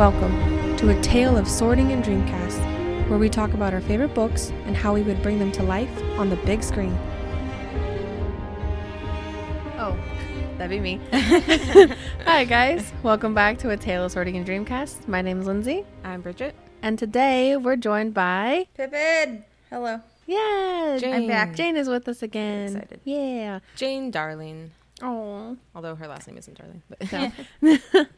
Welcome to a tale of sorting and Dreamcast, where we talk about our favorite books and how we would bring them to life on the big screen. Oh, that'd be me. Hi, guys. Welcome back to a tale of sorting and Dreamcast. My name's Lindsay, I'm Bridget. and today we're joined by. Pippin! Hello. Yeah, Jane. I'm back. Jane is with us again. Excited. Yeah. Jane Darling. Oh. Although her last name isn't Darling. But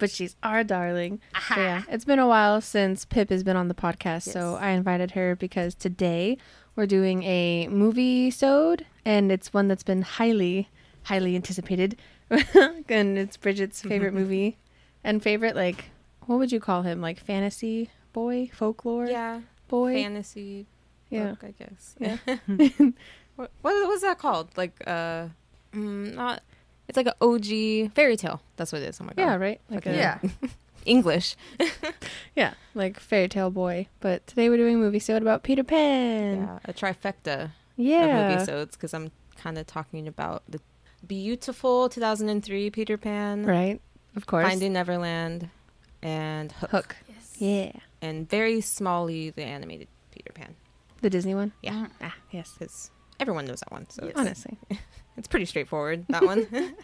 but she's our darling. So yeah, it's been a while since Pip has been on the podcast, so I invited her because today we're doing a movie sode, and it's one that's been highly, highly anticipated, and it's Bridget's favorite movie, and favorite like, what would you call him? Like fantasy boy, folklore yeah, boy, fantasy yeah. book, I guess. Yeah. what, what was that called? Like uh, mm, not. It's like an OG fairy tale. That's what it is. Oh my god. yeah, right. Like a, Yeah. English. yeah, like fairy tale boy. But today we're doing a movie sode about Peter Pan. yeah, a trifecta of Yeah, movie because I'm kind of talking about the beautiful 2003 Peter Pan, right. Of course. Finding Neverland, and Hook, Hook. Yes. Yeah, and very smallly the animated Peter Pan. the Disney one. Yeah, Ah, yes. because everyone knows that one. So Yes. Honestly. it's pretty straightforward. That one.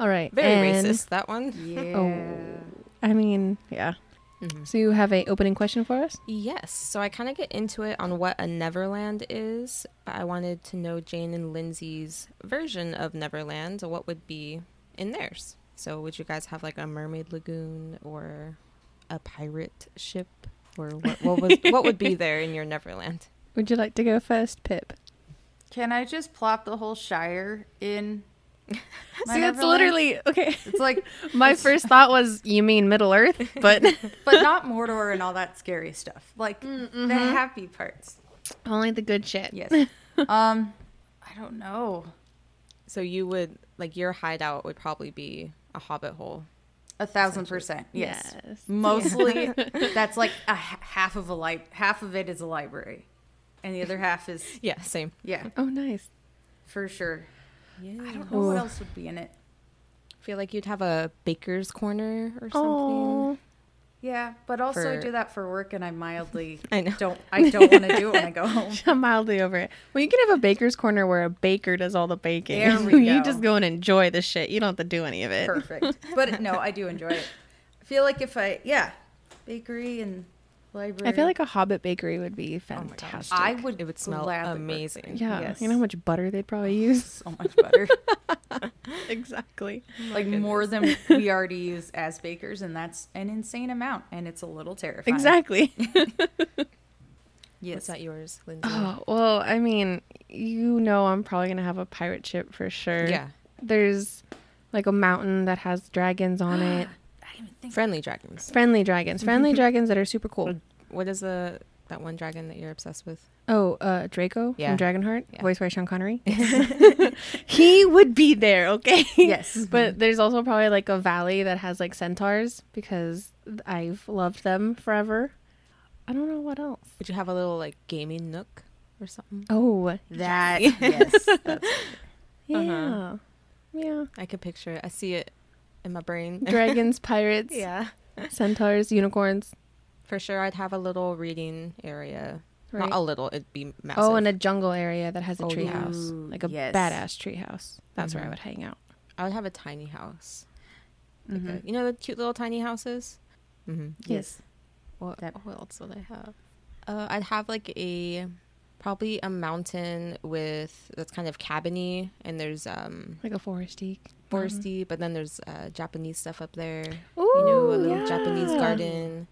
All right. Very and- racist. That one. Yeah. Oh. I mean, yeah. Mhm. So you have a opening question for us? Yes. So I kind of get into it on what a Neverland is, but I wanted to know Jane and Lindsay's version of Neverland. What would be in theirs? So would you guys have like a mermaid lagoon or a pirate ship, or what? What was what would be there in your Neverland? Would you like to go first, Pip? Can I just plop the whole Shire in? my See, that's literally okay. It's like, My first thought was you mean Middle Earth, but but not Mordor and all that scary stuff. Like Mm-hmm. the happy parts. only the good shit. Yes. um, I don't know. So you would like your hideout would probably be a hobbit hole. A thousand percent. Yes. Yes. Mostly, that's like a h- half of a li- Half of it is a library, and the other half is Yeah, same. yeah, Oh, nice. for sure. Yeah. I don't know what Ooh. else would be in it. feel like you'd have a baker's corner or something. Oh, Yeah, but also I For- do that for work, and I mildly I know. don't. I don't want to do it when I go home. I'm mildly over it. Well, you can have a baker's corner where a baker does all the baking. There we you go. just go and enjoy the shit. You don't have to do any of it. Perfect. But no, I do enjoy it. I feel like if I yeah, bakery and library. I feel like a Hobbit bakery would be Oh fantastic. I would. It would smell amazing. there. yeah, Yes. you know how much butter they'd probably oh, use. so much butter. exactly. like more than we already use as bakers, and that's an insane amount, and it's a little terrifying. Exactly. Yes. What's that yours, Lindsay? Oh, well, I mean, you know, I'm probably going to have a pirate ship for sure. Yeah. There's like a mountain that has dragons on it. I didn't even think. Friendly dragons. Friendly dragons. Friendly dragons that are super cool. What is the that one dragon that you're obsessed with? Oh, uh, Draco Yeah. from Dragonheart, Yeah. voiced by Sean Connery. he would be there, okay? Yes. but there's also probably like a valley that has like centaurs because I've loved them forever. I don't know what else. Would you have a little like gaming nook or something? Oh, That yes. That's, yeah. Uh-huh. Yeah. I could picture it. I see it in my brain. Dragons, pirates, yeah. centaurs, unicorns. For sure, I'd have a little reading area. Right. Not a little. It'd be massive. Oh, and a jungle area that has a Oh, yeah. treehouse, Ooh, like a yes. badass treehouse. That's where I Mhm. would hang out. I would have a tiny house. Like Mhm. a- you know the cute little tiny houses. Mm-hmm. yes. What, That- what else would I have? Uh, I'd have like a probably a mountain with that's kind of cabiny, and there's um Like a foresty. foresty, but then there's uh, Japanese stuff up there. Ooh, you know, a little Japanese garden.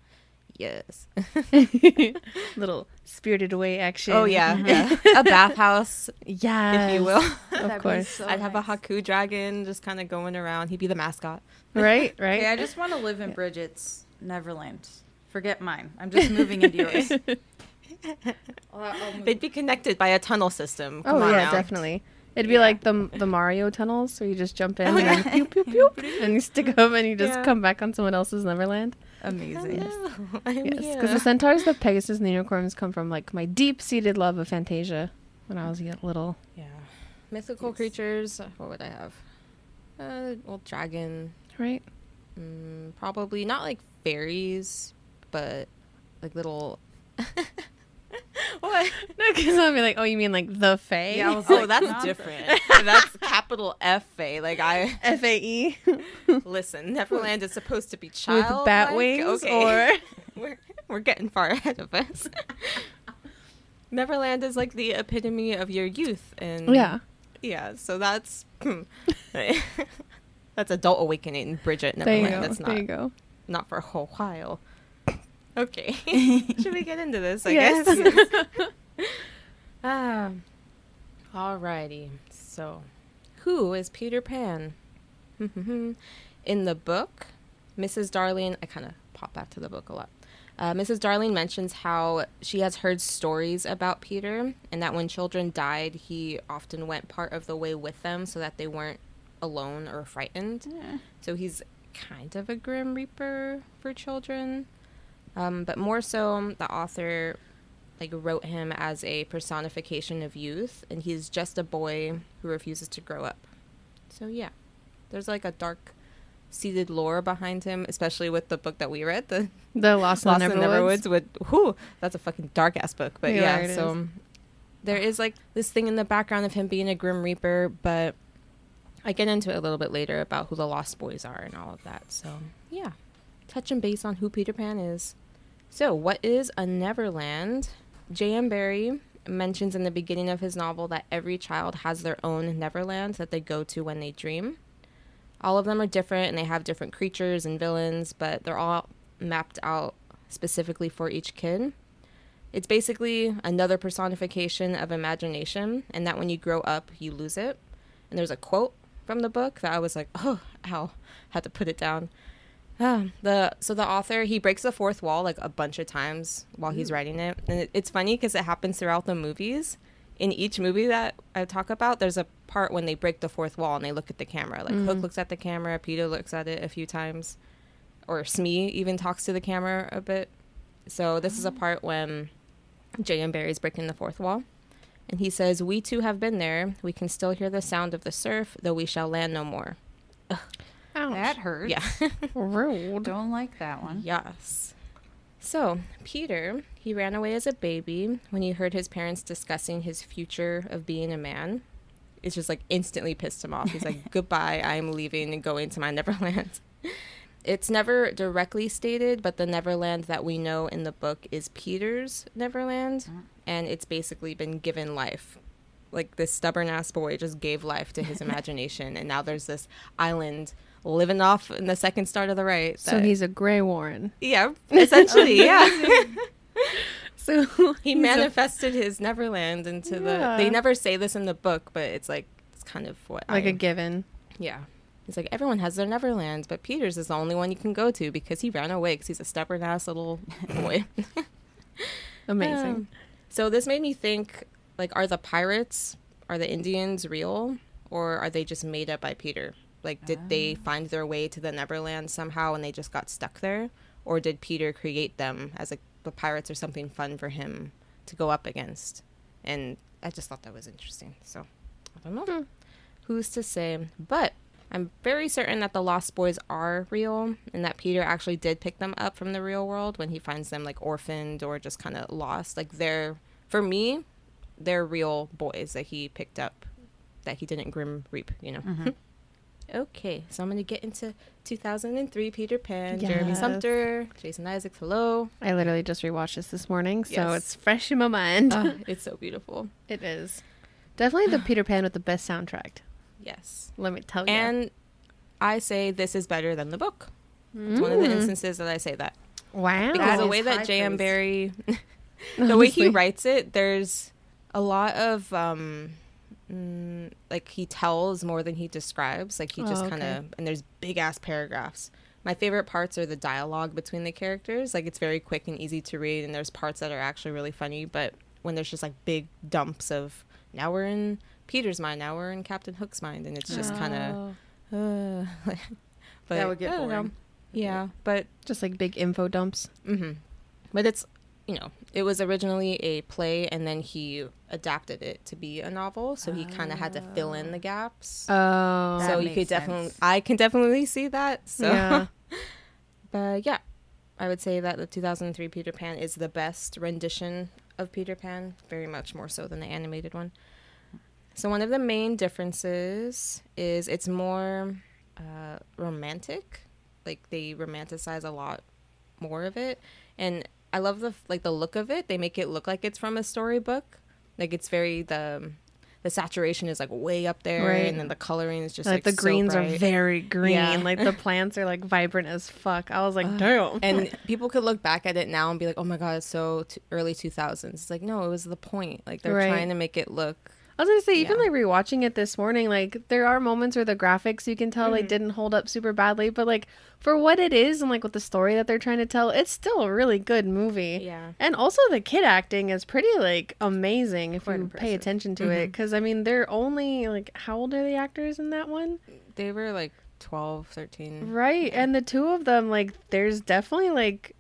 Yes. little spirited away action. Oh yeah, yeah. a bathhouse, yeah, if you will. Of course. so I'd have a haku dragon just kind of going around. He'd be the mascot. right, right. Okay, I just want to live in Bridget's Neverland. Forget mine. I'm just moving into yours. I'll- I'll move- They'd be connected by a tunnel system. Come oh on yeah, now. definitely. It'd be Yeah. like the the Mario tunnels, so you just jump in Oh, and yeah. pew pew pew, and you stick them, and you just Yeah. come back on someone else's Neverland. Amazing. Hello, I'm Yes, because the centaurs, the Pegasus, and the unicorns come from like my deep seated love of Fantasia when I was y- little. Yeah. Mythical Yes. creatures. What would I have? Uh, well, dragon. Right. mm, probably not like fairies, but like little. what? No, because I'll be like, oh, you mean like the Fae? Yeah, I was Oh, like, that's different. that's capital F A. Like I F A E listen. Neverland is supposed to be with child bat wings, okay. we're we're getting far ahead of us. Neverland is like the epitome of your youth, and yeah, yeah. So that's hmm. that's adult awakening, Bridget. there you Neverland. go. That's there not you go. not for a whole while. Okay, should we get into this? I Yes. guess. Um, alrighty. So, who is Peter Pan? In the book, Mrs. Darling, I kind of pop back to the book a lot. Uh, Mrs. Darling mentions how she has heard stories about Peter, and that when children died, he often went part of the way with them so that they weren't alone or frightened. Yeah. So he's kind of a grim reaper for children. Um, but more so, the author like wrote him as a personification of youth, and he's just a boy who refuses to grow up. So yeah, there's like a dark seated lore behind him, especially with the book that we read, the The Lost, Lost in Neverwoods. With whew, that's a fucking dark ass book. But Yeah, yeah, so is. there is like this thing in the background of him being a grim reaper, but I get into it a little bit later about who the Lost Boys are and all of that. So yeah, touching base on who Peter Pan is. So what is a Neverland? J.M. Barrie mentions in the beginning of his novel that every child has their own Neverland that they go to when they dream. All of them are different and they have different creatures and villains, but they're all mapped out specifically for each kid. It's basically another personification of imagination, and that when you grow up, you lose it. And there's a quote from the book that I was like, oh, ow, had to put it down. Ah, the so the author he breaks the fourth wall like a bunch of times while he's writing it, and it, it's funny because it happens throughout the movies. In each movie that I talk about, there's a part when they break the fourth wall and they look at the camera. Like Hook looks at the camera, Peter looks at it a few times, or Smee even talks to the camera a bit. So this is a part when J.M. Barrie's breaking the fourth wall. And he says, We too have been there. We can still hear the sound of the surf, though we shall land no more. Ouch. That hurt. Yeah. rude. Don't like that one. yes. So, Peter, he ran away as a baby when he heard his parents discussing his future of being a man. It's just like instantly pissed him off. He's like, Goodbye, I'm leaving and going to my Neverland. It's never directly stated, but the Neverland that we know in the book is Peter's Neverland, mm. and it's basically been given life. Like this stubborn ass boy just gave life to his imagination, and now there's this island living off in the second star to the right. So he's a Grey Warren. yeah, essentially, yeah. So he he's a- manifested his Neverland into the. They never say this in the book, but it's like it's kind of what like I, a given. yeah. He's like everyone has their Neverland, but Peter's is the only one you can go to because he ran away because he's a stubborn ass little boy. Amazing. Um, so this made me think: like, are the pirates, are the Indians real, or are they just made up by Peter? Like, did they find their way to the Neverland somehow and they just got stuck there, or did Peter create them as like the pirates or something fun for him to go up against? And I just thought that was interesting. So I don't know. Hmm. Who's to say? But I'm very certain that the Lost Boys are real and that Peter actually did pick them up from the real world when he finds them like orphaned or just kind of lost. Like they're, for me, they're real boys that he picked up that he didn't grim reap, you know? Mm-hmm. Okay, so I'm going to get into 2003 Peter Pan, Jeremy Sumpter, Jason Isaacs, hello. I literally just rewatched this this morning, so Yes. it's fresh in my mind. Ah, it's so beautiful. it is definitely the Peter Pan with the best soundtrack. Yes. Let me tell you. And I say this is better than the book. It's one of the Mm. instances that I say that. wow, because That the way that J.M. Barrie, the way he writes it, there's a lot of um, mm, like he tells more than he describes. Like he just Oh, kind of and there's big ass paragraphs. My favorite parts are the dialogue between the characters. Like it's very quick and easy to read, and there's parts that are actually really funny. But when there's just like big dumps of now we're in Peter's mind, now we're in Captain Hook's mind, and it's just kind of. Oh. Uh, but That would get know. boring. Yeah, but just like big info dumps. Mm-hmm. But it's, you know, it was originally a play and then he adapted it to be a novel. So he kind of had to fill in the gaps. Oh, so you could makes definitely, sense. I can definitely see that. So yeah. But yeah, I would say that the 2003 Peter Pan is the best rendition of Peter Pan, very much more so than the animated one. So one of the main differences is it's more uh, romantic. Like they romanticize a lot more of it, and I love the like the look of it. They make it look like it's from a storybook. Like it's very the the saturation is like way up there, Right. and then the coloring is just like, like, the so greens are very green. Yeah. Like the plants are like vibrant as fuck. I was like, damn. and people could look back at it now and be like, "Oh my god, it's so t- early 2000s." It's like, no, it was the point. Like they're Right. trying to make it look. I was gonna say, even Yeah. like rewatching it this morning, like there are moments where the graphics you can tell like Mhm. didn't hold up super badly, but like for what it is and like with the story that they're trying to tell, it's still a really good movie. Yeah. And also the kid acting is pretty like amazing if Quite you pay attention to it, because I mean they're only like how old are the actors in that one? They were like 12, 13. Right, and the two of them like there's definitely like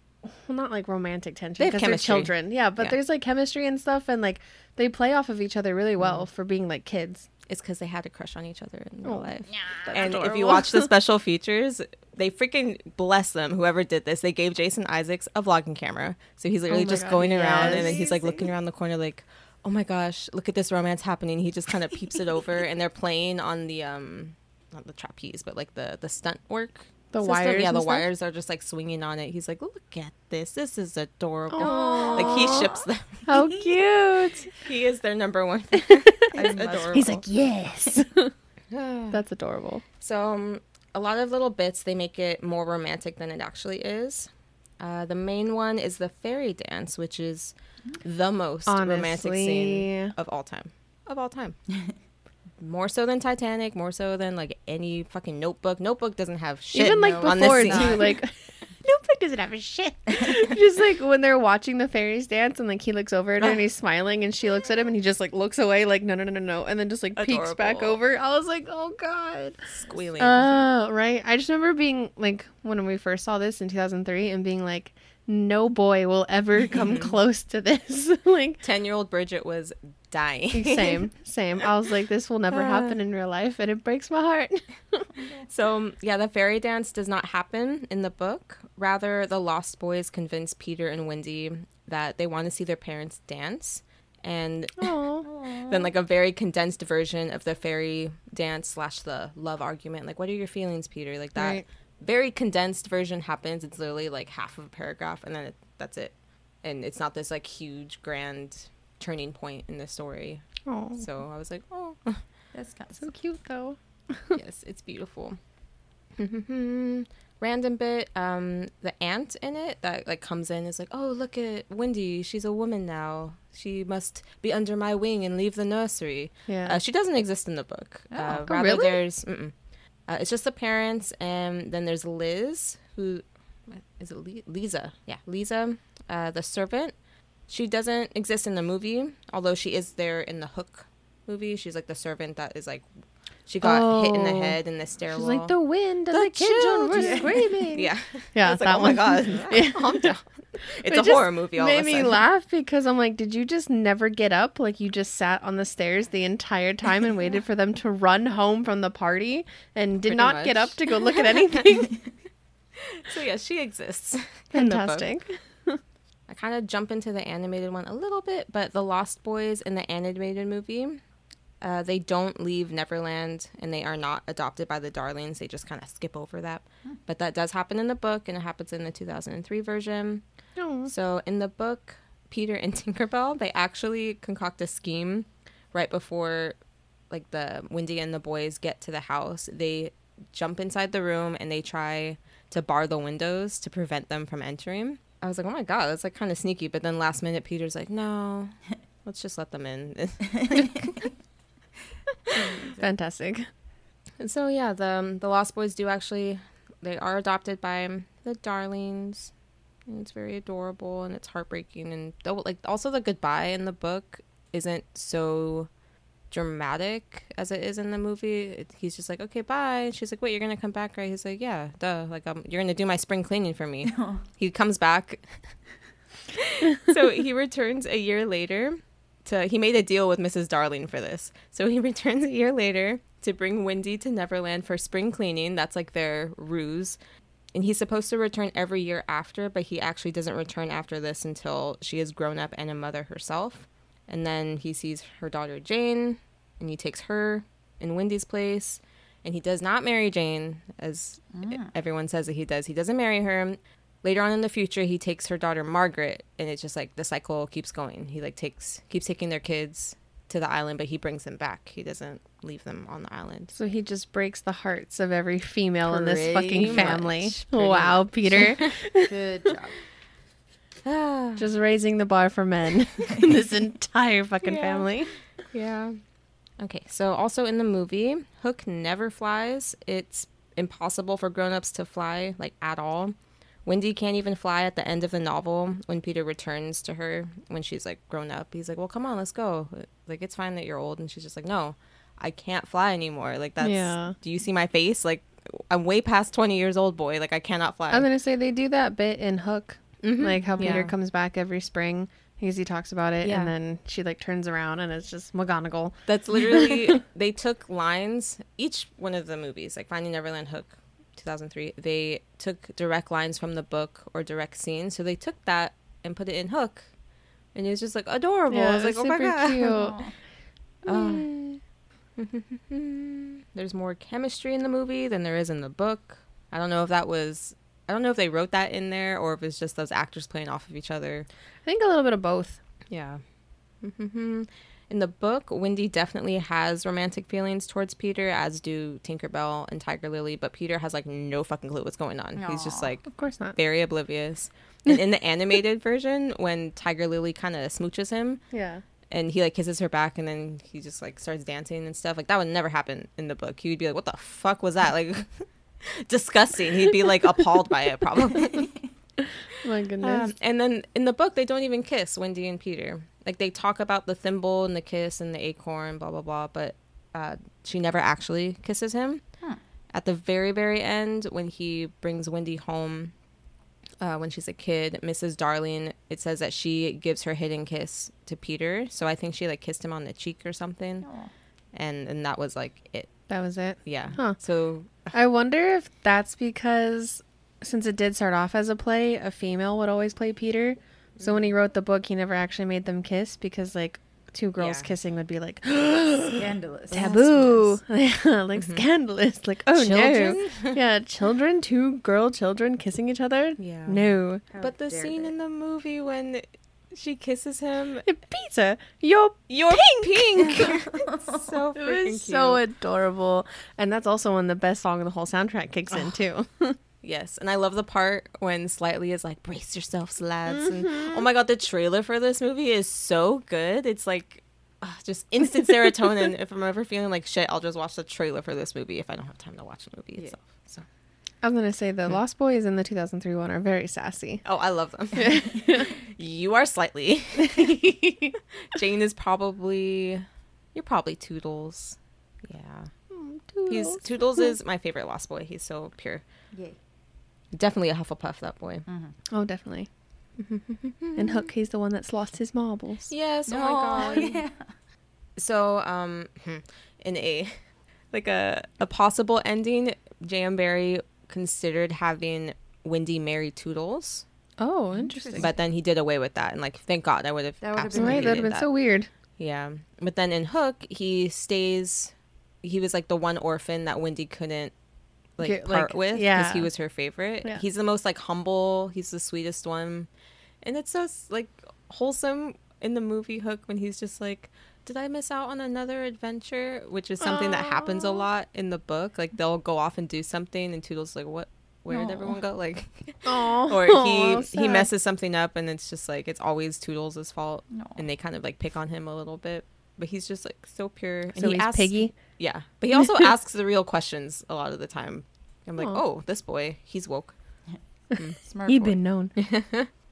well, not like romantic tension because they're children, yeah, but Yeah. there's like chemistry and stuff, and like they play off of each other really well for being like kids. It's because they had a crush on each other in real Oh, life. That's And if you watch the special features, they freaking bless them. Whoever did this, they gave Jason Isaacs a vlogging camera, so he's literally my just God, going around, and then he's like looking around the corner, like, "Oh my gosh, look at this romance happening." He just kind of peeps it over, and they're playing on the um, not the trapeze, but like the the stunt work. The system. wires yeah, the stuff? wires are just like swinging on it. He's like, "Look at this, this is adorable." Aw. Like he ships them. How cute! He is their number one. Adorable. He's like, yes. That's adorable. So um, a lot of little bits they make it more romantic than it actually is. Uh, the main one is the fairy dance, which is the most romantic scene of all time. Of all time. More so than Titanic, more so than like any fucking Notebook. Notebook doesn't have shit even like on this before too, like Notebook doesn't have a shit. just like when they're watching the fairies dance and like he looks over at her and he's smiling and she looks at him and he just like looks away like no no no no no and then just like peeks back over. I was like, oh god. squealing. Oh right. I just remember being like when we first saw this in 2003 and being like, no boy will ever come close to this. like Ten year old Bridget was dying. same same. I was like, this will never happen in real life and it breaks my heart. So, um, yeah, the fairy dance does not happen in the book. Rather, the Lost Boys convince Peter and Wendy that they want to see their parents dance. And then, like, a very condensed version of the fairy dance slash the love argument. Like, what are your feelings, Peter? Like, that Right. very condensed version happens. It's literally like half of a paragraph, and then it, that's it. And it's not this, like, huge, grand turning point in the story. Oh. So I was like, oh. That's kind of So cute though. yes, it's beautiful. Random bit, um, the ant in it that like comes in is like, oh look at Wendy, she's a woman now. She must be under my wing and leave the nursery. Yeah. Uh, she doesn't exist in the book. Oh. Uh, Oh, rather, really? there's. Uh, it's just the parents, and then there's Liz, who is it? Li- Lisa, yeah, Lisa, uh, the servant. She doesn't exist in the movie, although she is there in the Hook movie. She's like the servant that is like, she got hit in the Oh. head in the stairwell. She's like the wind and The the, children were screaming. yeah, yeah, like, that oh one. my god, Yeah. calm down. It's It a horror movie. All made me laugh because I'm like, did you just never get up? Like you just sat on the stairs the entire time and waited for them to run home from the party and did Pretty not get up to go look at anything. So yeah, she exists. in the book. Fantastic. I kind of jump into the animated one a little bit, but the Lost Boys in the animated movie, uh, they don't leave Neverland and they are not adopted by the Darlings. They just kind of skip over that. But that does happen in the book and it happens in the 2003 version. Oh. So in the book, Peter and Tinkerbell, they actually concoct a scheme right before like the Wendy and the boys get to the house. They jump inside the room and they try to bar the windows to prevent them from entering. I was like, "Oh my god, that's like kind of sneaky." But then last minute Peter's like, "No. Let's just let them in." Fantastic. And so yeah, the um, the Lost Boys do actually they are adopted by the Darlings, and it's very adorable and it's heartbreaking and though like also the goodbye in the book isn't so dramatic as it is in the movie. It, he's just like, okay, bye. And she's like, wait, you're gonna come back, right? He's like, yeah, duh. Like, um, you're gonna do my spring cleaning for me. he comes back. so he returns a year later. To he made a deal with Mrs. Darling for this. So he returns a year later to bring Wendy to Neverland for spring cleaning. That's like their ruse. and he's supposed to return every year after, but he actually doesn't return after this until she is grown up and a mother herself. And then he sees her daughter Jane, and he takes her in Wendy's place. And he does not marry Jane, as ah. everyone says that he does. He doesn't marry her. Later on in the future, he takes her daughter Margaret, and it's just like the cycle keeps going. He like takes keeps taking their kids to the island, but he brings them back. He doesn't leave them on the island. So he just breaks the hearts of every female in this fucking family. much, pretty wow, Peter. Good job. just raising the bar for men in this entire fucking Yeah. family. Yeah. Okay, so also in the movie, Hook never flies. It's impossible for grown-ups to fly like at all. Wendy can't even fly at the end of the novel when Peter returns to her when she's like grown up. He's like, "Well, come on, let's go." Like it's fine that you're old and she's just like, "No, I can't fly anymore." Like that's Yeah. Do you see my face? Like I'm way past 20 years old, boy. Like I cannot fly. I'm gonna say they do that bit in Hook, Mhm. like how Peter Yeah. comes back every spring because he talks about it, Yeah. and then she like turns around and it's just McGonagall. That's literally they took lines each one of the movies, like Finding Neverland, Hook, 2003. They took direct lines from the book or direct scenes, so they took that and put it in Hook, and it was just like adorable. I was like, oh my god. cute. Aw. There's more chemistry in the movie than there is in the book. I don't know if that was. I don't know if they wrote that in there or if it's just those actors playing off of each other. I think a little bit of both. Yeah. Hmm. in the book, Wendy definitely has romantic feelings towards Peter, as do Tinkerbell and Tiger Lily, but Peter has like no fucking clue what's going on. He's just like Of course not. very oblivious. And in the animated version, when Tiger Lily kind of smooches him Yeah. and he like kisses her back and then he just like starts dancing and stuff, like that would never happen in the book. He would be like, "What the fuck was that?" Like disgusting. He'd be like appalled by it probably. My goodness. Um, and then in the book, they don't even kiss Wendy and Peter. Like they talk about the thimble and the kiss and the acorn, blah blah blah. But uh, she never actually kisses him. Huh. At the very very end, when he brings Wendy home, uh, when she's a kid, Mrs. Darling, it says that she gives her hidden kiss to Peter. So I think she like kissed him on the cheek or something, Aw. and and that was like it. That was it. Yeah. Huh. So I wonder if that's because since it did start off as a play, a female would always play Peter. So when he wrote the book, he never actually made them kiss because like two girls Yeah. kissing would be like Scandalous. taboo, like mm-hmm. scandalous, like oh Children? no, yeah, children, two girl children kissing each other, Yeah. no. How but the scene they. in the movie when she kisses him Pizza, you're You're pink. It's so It freaking was so cute. adorable, and that's also when the best song of the whole soundtrack kicks in too. yes, and I love the part when Slightly is like, "Brace yourselves, lads!" And Mm-hmm. oh my god, the trailer for this movie is so good. It's like ah, just instant serotonin. if I'm ever feeling like shit, I'll just watch the trailer for this movie if I don't have time to watch the movie Yeah. itself. So, I was gonna say the Lost Boys and the 2003 one are very sassy. oh, I love them. you are Slightly. Jane is probably you're probably Toodles. Yeah. He's Toodles is my favorite Lost Boy. He's so pure. Yay. Definitely a Hufflepuff, that boy. Oh, definitely. and Hook, he's the one that's lost his marbles. Yes. Oh my god. yeah. So, um, hmm, in a like a a possible ending, J.M. Barrie considered having Wendy marry Toodles, Oh, interesting. but then he did away with that, and like, thank God, I would have That would've been right, that'd hated been so weird. Yeah, but then in Hook, he stays. He was like the one orphan that Wendy couldn't like Get, part like, with because yeah. he was her favorite. Yeah. He's the most like humble. He's the sweetest one, and it's so like wholesome in the movie Hook when he's just like, "Did I miss out on another adventure?" Which is something that happens a lot in the book. Like they'll go off and do something, and Toodles like, "What? Where did Aw. everyone go?" Like, or he he messes something up, and it's just like it's always Toodles' fault No. and they kind of like pick on him a little bit. But he's just like so pure. And So he he's asks, Piggy. Yeah, but he also asks the real questions a lot of the time. I'm like, Aw. oh, this boy, he's woke. Mm. Smart He boy. been known.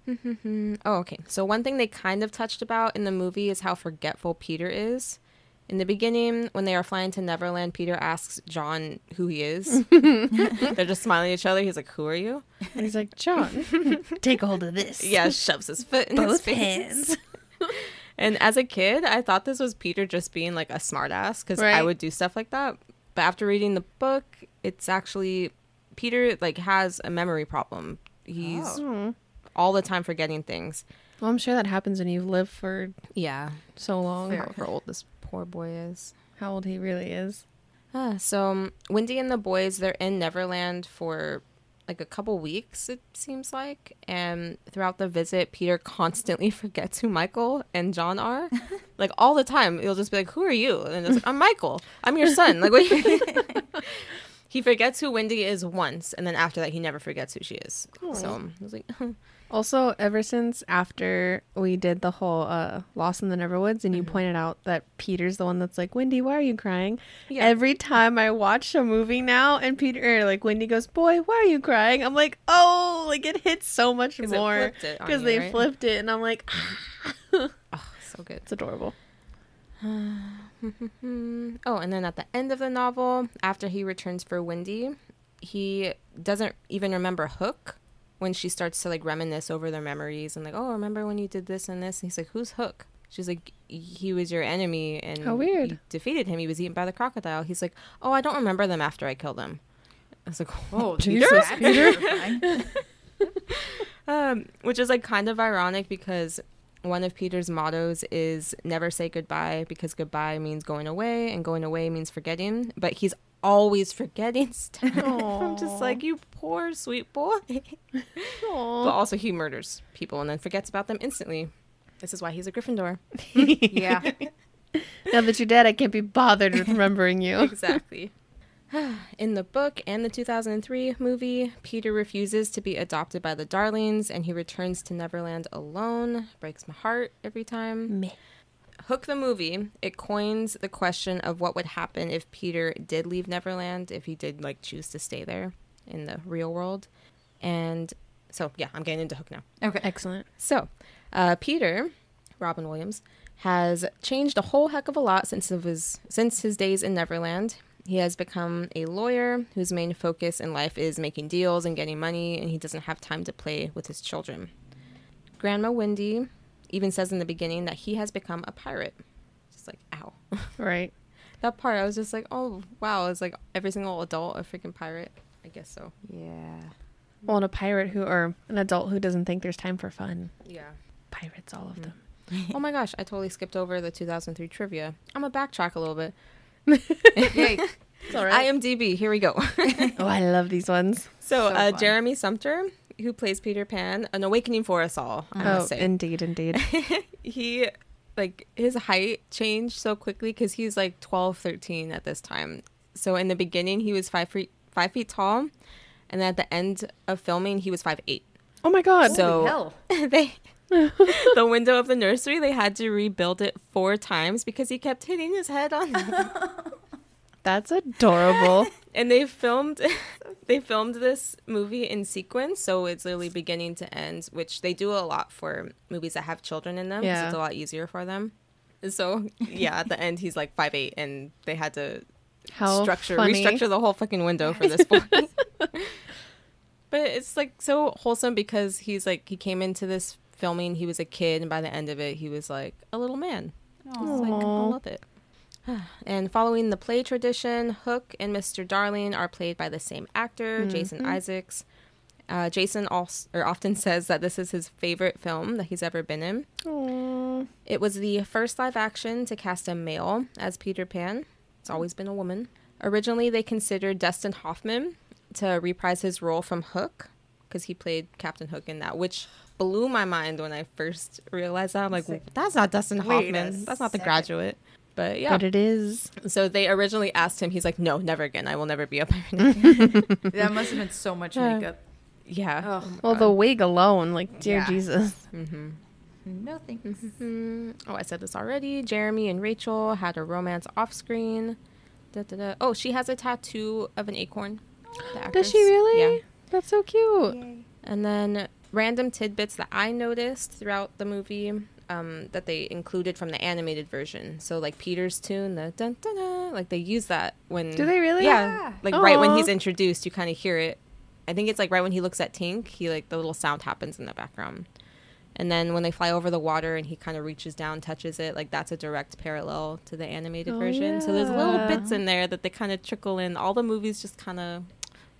Oh, okay. So one thing they kind of touched about in the movie is how forgetful Peter is. In the beginning, when they are flying to Neverland, Peter asks John who he is. They're just smiling at each other. He's like, "Who are you?" And he's like, John, take a hold of this. Yeah, shoves his foot in his both face. hands. And as a kid, I thought this was Peter just being like a smartass because I would do stuff like that. But after reading the book, it's actually Peter like has a memory problem. He's Oh. All the time forgetting things. Well, I'm sure that happens when you've lived for Yeah, so long. Fair. however old this poor boy is. How old he really is. Ah, so um, Wendy and the boys they're in Neverland for like a couple weeks it seems like and throughout the visit Peter constantly forgets who Michael and John are like all the time he'll just be like who are you and it's like I'm Michael I'm your son like what he forgets who Wendy is once and then after that he never forgets who she is so I was like Also, ever since after we did the whole uh, Lost in the Neverwoods, and you pointed out that Peter's the one that's like, Wendy, why are you crying? Yeah. Every time I watch a movie now, and Peter, like Wendy goes, Boy, why are you crying? I'm like, Oh, like it hits so much more flipped it on because they right? flipped it, and I'm like, oh so good It's adorable. Oh, and then at the end of the novel, after he returns for Wendy, he doesn't even remember Hook when she starts to like reminisce over their memories and like, oh, remember when you did this and this? And he's like, who's Hook? She's like, he was your enemy and How weird. you defeated him. He was eaten by the crocodile. He's like, oh, I don't remember them after I killed them. I was like, Oh, Jesus, Peter. um, which is like kind of ironic because one of Peter's mottos is never say goodbye because goodbye means going away and going away means forgetting. But he's always forgetting stuff. I'm just like, you poor sweet boy. but also, he murders people and then forgets about them instantly. This is why he's a Gryffindor. yeah. now that you're dead, I can't be bothered with remembering you. exactly. In the book and the 2003 movie, Peter refuses to be adopted by the Darlings and he returns to Neverland alone. Breaks my heart every time. Meh. Hook the movie, it coins the question of what would happen if Peter did leave Neverland, if he did like choose to stay there in the real world. And so, yeah, I'm getting into Hook now. Okay. Excellent. So, uh, Peter, Robin Williams, has changed a whole heck of a lot since of his since his days in Neverland. He has become a lawyer whose main focus in life is making deals and getting money, and he doesn't have time to play with his children. Grandma Wendy even says in the beginning that he has become a pirate. Just like, ow. Right. that part, I was just like, oh, wow. It's like every single adult a freaking pirate. I guess so. Yeah. Well, and a pirate who, or an adult who doesn't think there's time for fun. Yeah. Pirates, all of them. oh my gosh, I totally skipped over the 2003 trivia. I'm gonna backtrack a little bit. Yay. It's all right. IMDb, here we go. oh, I love these ones. So, So uh. Jeremy Sumpter, who plays Peter Pan, an awakening for us all. I Oh, must say. indeed, indeed. he, like, his height changed so quickly because he's like 12, 13 at this time. So, in the beginning, he was five feet, five feet tall. And then at the end of filming, he was five eight. Oh my god. So- Holy hell. they, the window of the nursery, they had to rebuild it four times because he kept hitting his head on That's adorable. and they filmed they filmed this movie in sequence so it's literally beginning to end which they do a lot for movies that have children in them. Yeah. it's a lot easier for them so yeah at the end he's like five eight and they had to How structure funny. restructure the whole fucking window for this boy but it's like so wholesome because he's like he came into this filming he was a kid and by the end of it he was like a little man like, I love it. And following the play tradition, Hook and Mr. Darling are played by the same actor, Jason Mhm. Isaacs. Uh, Jason also, or often says that this is his favorite film that he's ever been in. Aw. It was the first live action to cast a male as Peter Pan. It's always been a woman. Originally, they considered Dustin Hoffman to reprise his role from Hook because he played Captain Hook in that, which blew my mind when I first realized that. I'm like, that's not Dustin Hoffman. That's not the second. graduate. But yeah. But it is. So they originally asked him, he's like, no, never again. I will never be a pirate. That must have been so much Yeah. makeup. yeah. Oh, Well, the wig alone, like, dear Yeah. Jesus. Mm-hmm. no thanks. hmm Oh, I said this already. Jeremy and Rachel had a romance off screen. Da, da, da. Oh, she has a tattoo of an acorn. the Does she actress. really? Yeah. That's so cute. And then random tidbits that I noticed throughout the movie um, that they included from the animated version. So like Peter's tune, the dun dun dun, like they use that when. Do they really? Yeah. Yeah. Like right when he's introduced, you kind of hear it. I think it's like right when he looks at Tink, he like the little sound happens in the background. And then when they fly over the water and he kind of reaches down, touches it, like that's a direct parallel to the animated Oh, version. So there's little bits in there that they kind of trickle in. All the movies just kind of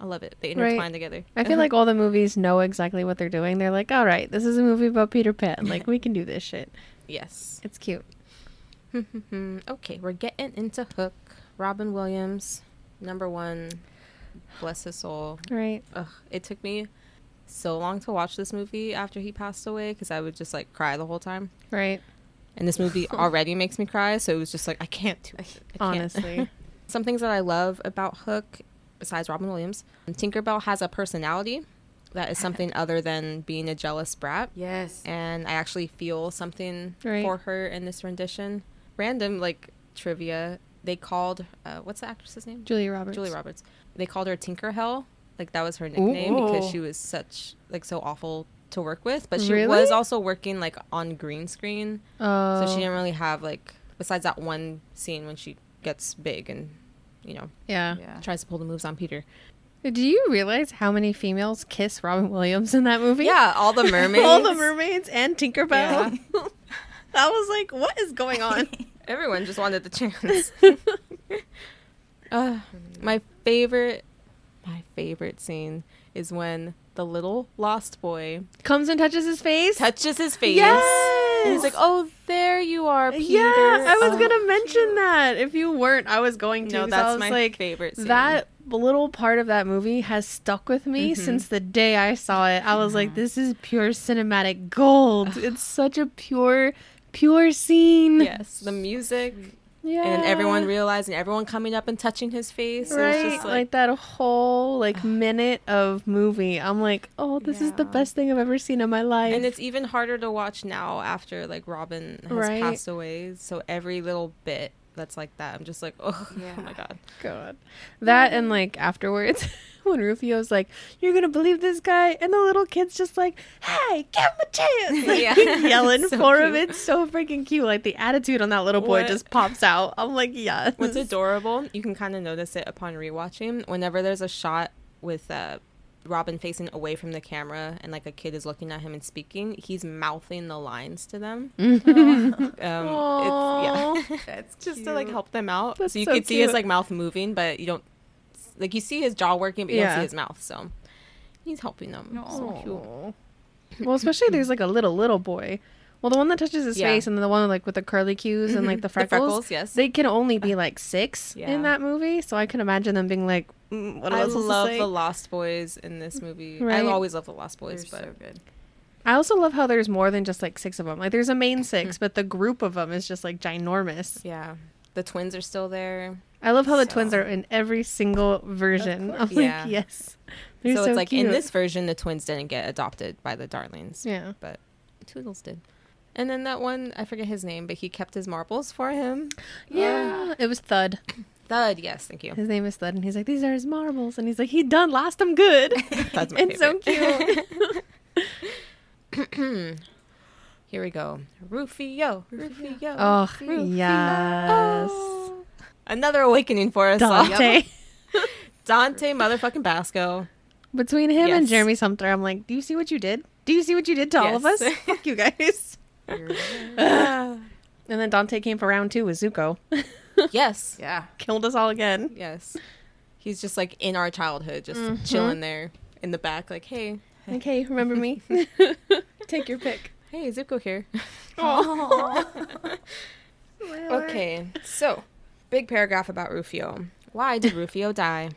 I love it. They Right. intertwine together. I feel like all the movies know exactly what they're doing. They're like, all right, this is a movie about Peter Pan. Like, we can do this shit. yes. It's cute. okay, we're getting into Hook. Robin Williams, number one. Bless his soul. Right. Ugh, it took me so long to watch this movie after he passed away because I would just like cry the whole time. Right. And this movie already makes me cry, so it was just like I can't do it. I can't. Honestly. Some things that I love about Hook, besides Robin Williams, Tinkerbell has a personality that is something other than being a jealous brat. Yes. And I actually feel something Right. for her in this rendition. Random, like, trivia. They called, uh, what's the actress's name? Julia Roberts. Julia Roberts. They called her Tinker Hell. Like, that was her nickname because she was such, like, so awful to work with. But she Really? was also working, like, on green screen. Oh. So she didn't really have, like, besides that one scene when she gets big and, you know, Yeah. Yeah. tries to pull the moves on Peter. Do you realize how many females kiss Robin Williams in that movie? Yeah, all the mermaids. All the mermaids and Tinkerbell. Yeah. I was like, what is going on? Everyone just wanted the chance. uh, my favorite, my favorite scene is when the little lost boy Comes and touches his face. touches his face. Yes. And he's like, "Oh, there you are, Peter." Yeah, I was Oh, gonna mention that. If you weren't, I was going to. No, that's my like, favorite scene. That little part of that movie has stuck with me Mhm. since the day I saw it. I was like, this is pure cinematic gold. it's such a pure, pure scene. Yes, the music Yeah. and everyone realizing, everyone coming up and touching his face. Right, just like, like, that whole like minute of movie. I'm like, oh, this is the best thing I've ever seen in my life. and it's even harder to watch now after like Robin has Right. passed away. So every little bit that's like that, I'm just like, oh, Yeah. oh my god. God. That and like afterwards, when Rufio's like, "You're gonna believe this guy," and the little kid's just like, "Hey, give him a chance!" Like, Yeah. yelling So for him. It's so freaking cute. Like the attitude on that little boy What- just pops out. I'm like, yes. What's adorable, you can kind of notice it upon rewatching. Whenever there's a shot with uh, Robin facing away from the camera and like a kid is looking at him and speaking, he's mouthing the lines to them. Um, it's, yeah, That's just to like help them out. That's so you so can see his like mouth moving, but you don't like you see his jaw working, but you don't see his mouth. So he's helping them. So cute. Well, especially there's like a little little boy. Well, the one that touches his Yeah. face and then the one like with the curly cues and like the freckles. yes. They can only be like six Yeah. in that movie, so I can imagine them being like, Mm, "What am I, I supposed love to say?" the Lost Boys in this movie. Right. I always love the Lost They're Boys, but so good. I also love how there's more than just like six of them. Like there's a main six, but the group of them is just like ginormous. yeah, the twins are still there. I love how the So- twins are in every single version. I'm course. Yeah. like, yes. They're so, so, it's like cute. in this version, the twins didn't get adopted by the Darlings, Yeah. but Toodles did. And then that one, I forget his name, but he kept his marbles for him. Yeah. Uh, it was Thud. Thud, yes, thank you. His name is Thud, and he's like, "These are his marbles," and he's like, "He done lost them good." That's my it's so cute. Here we go. Rufio, Rufio. oh Rufio. yes, Oh. Another awakening for us. all. Dante. Dante motherfucking Basco. Between him and Jeremy Sumpter, I'm like, "Do you see what you did? Do you see what you did to all of us? Yes. Fuck you guys." And then Dante came for round two with Zuko, yes. Yeah. killed us all again. Yes. He's just like in our childhood, just Mhm. chilling there in the back, like, hey, Like, hey, remember me? Take your pick. hey, Zuko here. Okay, so big paragraph about Rufio. Why did Rufio die?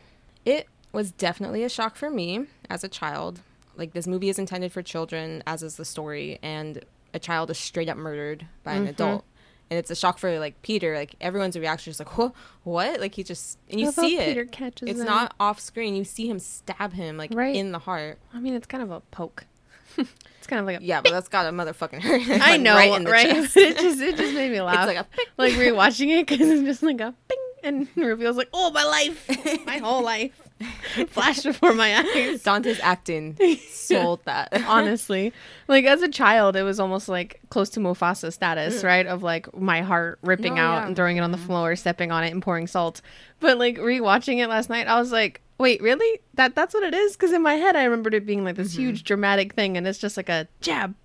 It was definitely a shock for me as a child. Like this movie is intended for children, as is the story, and a child is straight up murdered by an Mhm. adult. And it's a shock for like Peter. Like everyone's reaction is like, "What? What?" Like he just and you see it. Peter it. catches It's them. not off screen. You see him stab him like Right. in the heart. I mean, it's kind of a poke. it's kind of like a. Yeah, but that's got a motherfucking hurt. I like, know, right right? in the chest. it just it just made me laugh. It's like a like rewatching it because it's just like a bing, and Rufio's like, "Oh, my life, my whole life, flashed before my eyes." Dante's acting sold that. Honestly, like as a child, it was almost like close to Mufasa status, right? Of like my heart ripping Mm. Oh, out yeah. Mm-hmm. and throwing it on the floor, stepping on it, and pouring salt. But like rewatching it last night, I was like, "Wait, really? That that's what it is?" Because in my head, I remembered it being like this huge dramatic thing, and it's just like a jab,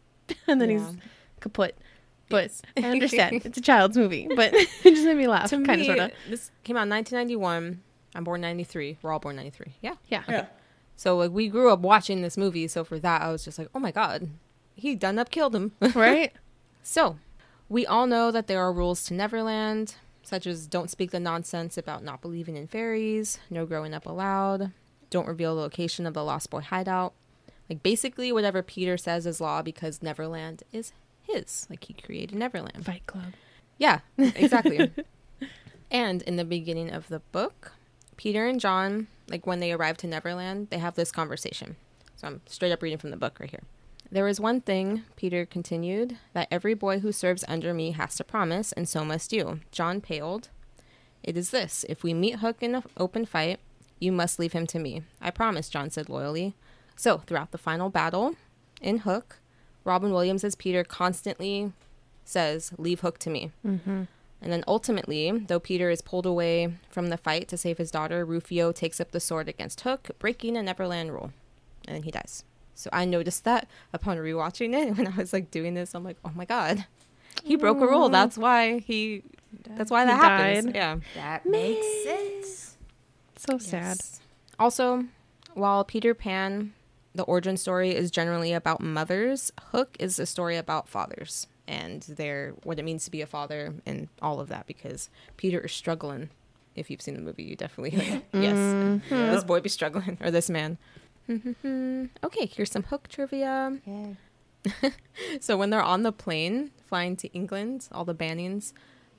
and then Mm-hmm. Yeah. he's kaput. But. I understand it's a child's movie, but it just made me laugh, kind of sort of. this came out in 1991. I'm born 93. We're all born 93. Yeah. Yeah. Yeah. So like we grew up watching this movie, so for that I was just like, "Oh my god. He done up killed him." Right? so, we all know that there are rules to Neverland, such as don't speak the nonsense about not believing in fairies, no growing up allowed, don't reveal the location of the Lost Boy hideout. Like basically whatever Peter says is law because Neverland is his. Like he created Neverland. Fight Club. Yeah, exactly. and in the beginning of the book, Peter and John, like when they arrive to Neverland, they have this conversation. So I'm straight up reading from the book right here. There is one thing, Peter continued, that every boy who serves under me has to promise, and so must you. John paled. It is this if we meet Hook in an open fight, you must leave him to me. I promise, John said loyally. So, throughout the final battle in Hook, Robin Williams as Peter constantly says, Leave Hook to me. Mm-hmm. And then ultimately, though Peter is pulled away from the fight to save his daughter, Rufio takes up the sword against Hook, breaking a Neverland rule. And then he dies. So I noticed that upon rewatching it when I was like doing this, I'm like, oh my god. He broke a rule. Mm. That's why he that's why that He happens. died. Yeah. That makes sense. So sad. Also, while Peter Pan, the origin story is generally about mothers, Hook is a story about fathers and their what it means to be a father and all of that because Peter is struggling. If you've seen the movie, you definitely yes, Mhm. this boy be struggling or this man. okay, here's some Hook trivia. Yay. So when they're on the plane flying to England, all the Bannings,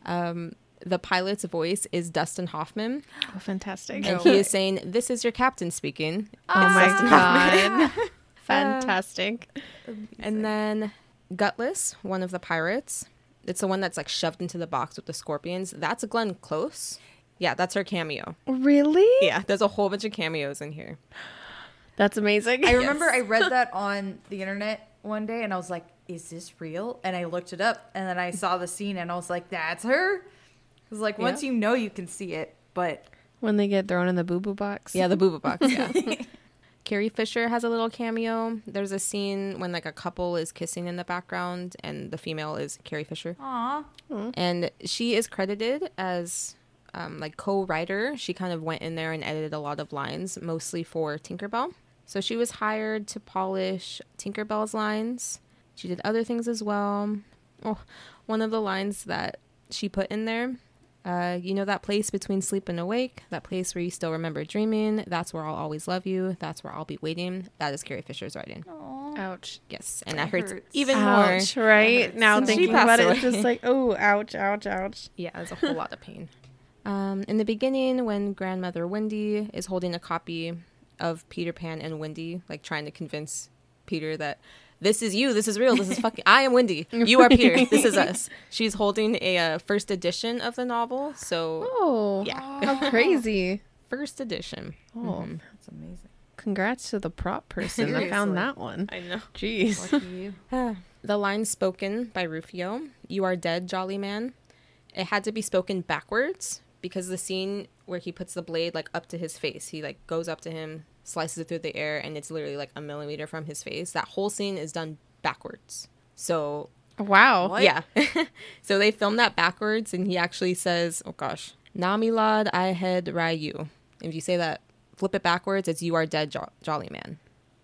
um, the pilot's voice is Dustin Hoffman. Oh, fantastic. And he is saying, This is your captain speaking. Oh It's my Dustin Hoffman. god. fantastic. And then Gutless, one of the pirates. It's the one that's like shoved into the box with the scorpions. That's Glenn Close. Yeah, that's her cameo. Really? Yeah, there's a whole bunch of cameos in here. That's amazing. I remember I read that on the internet one day and I was like, is this real? And I looked it up and then I saw the scene and I was like, that's her? Because, like, once Yeah. you know, you can see it. But when they get thrown in the boo boo box. Yeah, the boo boo box. Yeah. Carrie Fisher has a little cameo. There's a scene when like a couple is kissing in the background, and the female is Carrie Fisher, aw. and she is credited as um, like co-writer. She kind of went in there and edited a lot of lines, mostly for Tinkerbell. So she was hired to polish Tinkerbell's lines. She did other things as well. Oh, one of the lines that she put in there uh, you know that place between sleep and awake, that place where you still remember dreaming. That's where I'll always love you. That's where I'll be waiting. That is Carrie Fisher's writing. Aw. Ouch. Yes, and That that hurts hurts. even ouch, more. right? hurts Now so thinking much. about it, She it's just like, oh, ouch, ouch, ouch. Yeah, it's a whole lot of pain. Um, in the beginning, when grandmother Wendy is holding a copy of Peter Pan and Wendy, like trying to convince Peter that this is you, this is real, this is fucking. I am Wendy, you are Peter, this is us. She's holding a uh, first edition of the novel, so Oh, yeah, how crazy. first edition. Oh, Mhm. That's amazing. congrats to the prop person that found that one. I know. Jeez. Lucky you. the line spoken by Rufio, "You are dead, jolly man." It had to be spoken backwards because the scene where he puts the blade like up to his face, he like goes up to him, slices it through the air, and it's literally like a millimeter from his face. That whole scene is done backwards. So Wow. What? yeah, so they filmed that backwards, and he actually says, "Oh gosh, Namilad I had Ryu." If you say that, flip it backwards, it's "You are dead, jo- jolly man."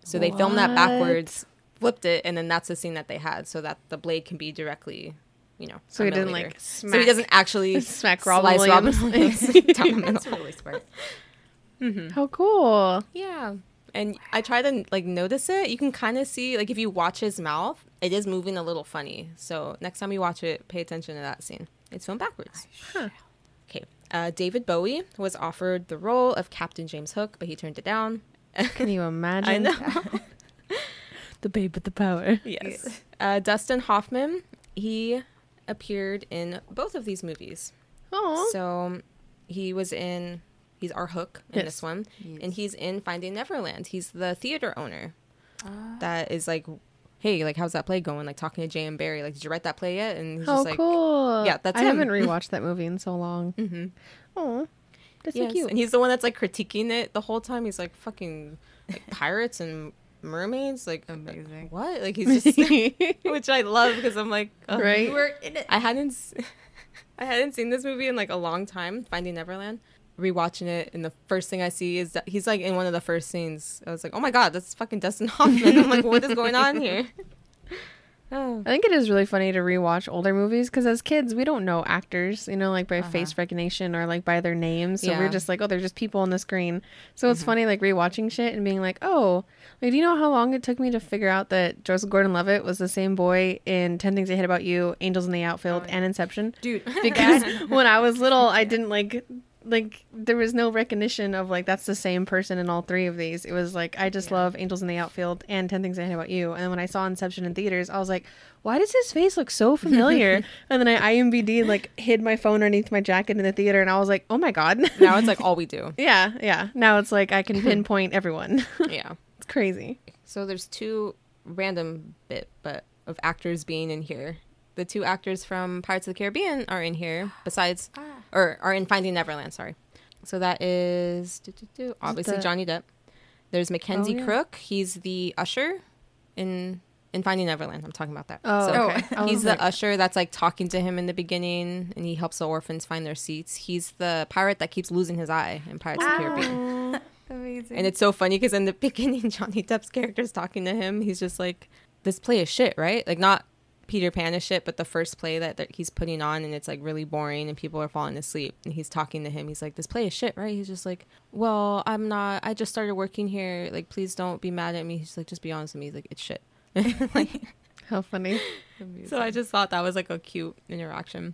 So they filmed that backwards, flipped it, and then that's the scene that they had, so that the blade can be directly, you know. So he didn't millimeter. like So smack. he doesn't actually Smack Robin slice Williams. Robin Williams down the middle. That's really smart. How cool. Yeah. And I try to like notice it. You can kind of see like if you watch his mouth, it is moving a little funny. So next time you watch it, pay attention to that scene. It's filmed backwards. Okay. Uh, David Bowie was offered the role of Captain James Hook, but he turned it down. Can you imagine? I know. The babe with the power. yes. Uh, Dustin Hoffman, he appeared in both of these movies. Oh. So he was in, he's our Hook in Yes. this one, Yes. and he's in Finding Neverland. He's the theater owner. Ah. that is like, hey, like how's that play going? Like talking to J.M. Barrie, like did you write that play yet? And he's How just like, cool. Yeah, that's I him. haven't rewatched that movie in so long. mm-hmm. Oh. That's yes. so cute. and he's the one that's like critiquing it the whole time. He's like fucking like, pirates and mermaids, like Amazing. what? Like he's just, which I love because I'm like, ugh. Right? You were in it. I hadn't, s- I hadn't seen this movie in like a long time, Finding Neverland. Rewatching it, and the first thing I see is that he's like in one of the first scenes. I was like, oh my god, that's fucking Dustin Hoffman. I'm like, what is going on here? Oh. I think it is really funny to rewatch older movies because as kids we don't know actors, you know, like by Uh-huh. face recognition or like by their names. So Yeah. we're just like, oh, they're just people on the screen. So it's Mhm. funny like rewatching shit and being like, oh, like do you know how long it took me to figure out that Joseph Gordon-Levitt was the same boy in Ten Things I Hate About You, Angels in the Outfield, Oh, yeah. and Inception? Dude, Because when I was little, I didn't like like there was no recognition of like that's the same person in all three of these. It was like I just Yeah. love Angels in the Outfield and Ten Things I Hate About You. And then when I saw Inception in theaters, I was like, why does his face look so familiar? and then I IMBD like hid my phone underneath my jacket in the theater, and I was like, oh my god. now it's like all we do. yeah, yeah. Now it's like I can pinpoint everyone. Yeah. it's crazy. So there's two random bit, but of actors being in here. The two actors from Pirates of the Caribbean are in here, besides, Ah. Or are in Finding Neverland. Sorry. So that is obviously Johnny Depp. There's Mackenzie Oh, yeah. Crook. He's the usher in in Finding Neverland. I'm talking about that. Oh, So okay. He's the like, usher that's like talking to him in the beginning, and he helps the orphans find their seats. He's the pirate that keeps losing his eye in Pirates of the Caribbean. Amazing. And it's so funny because in the beginning, Johnny Depp's character is talking to him. He's just like, "This play is shit, right? Like not Peter Pan is shit, but the first play that, that he's putting on, and it's like really boring, and people are falling asleep. And he's talking to him. He's like, "This play is shit, right?" He's just like, "Well, I'm not. I just started working here. Like, please don't be mad at me." He's like, "Just be honest with me." He's like, "It's shit." like, How funny. so I just thought that was like a cute interaction.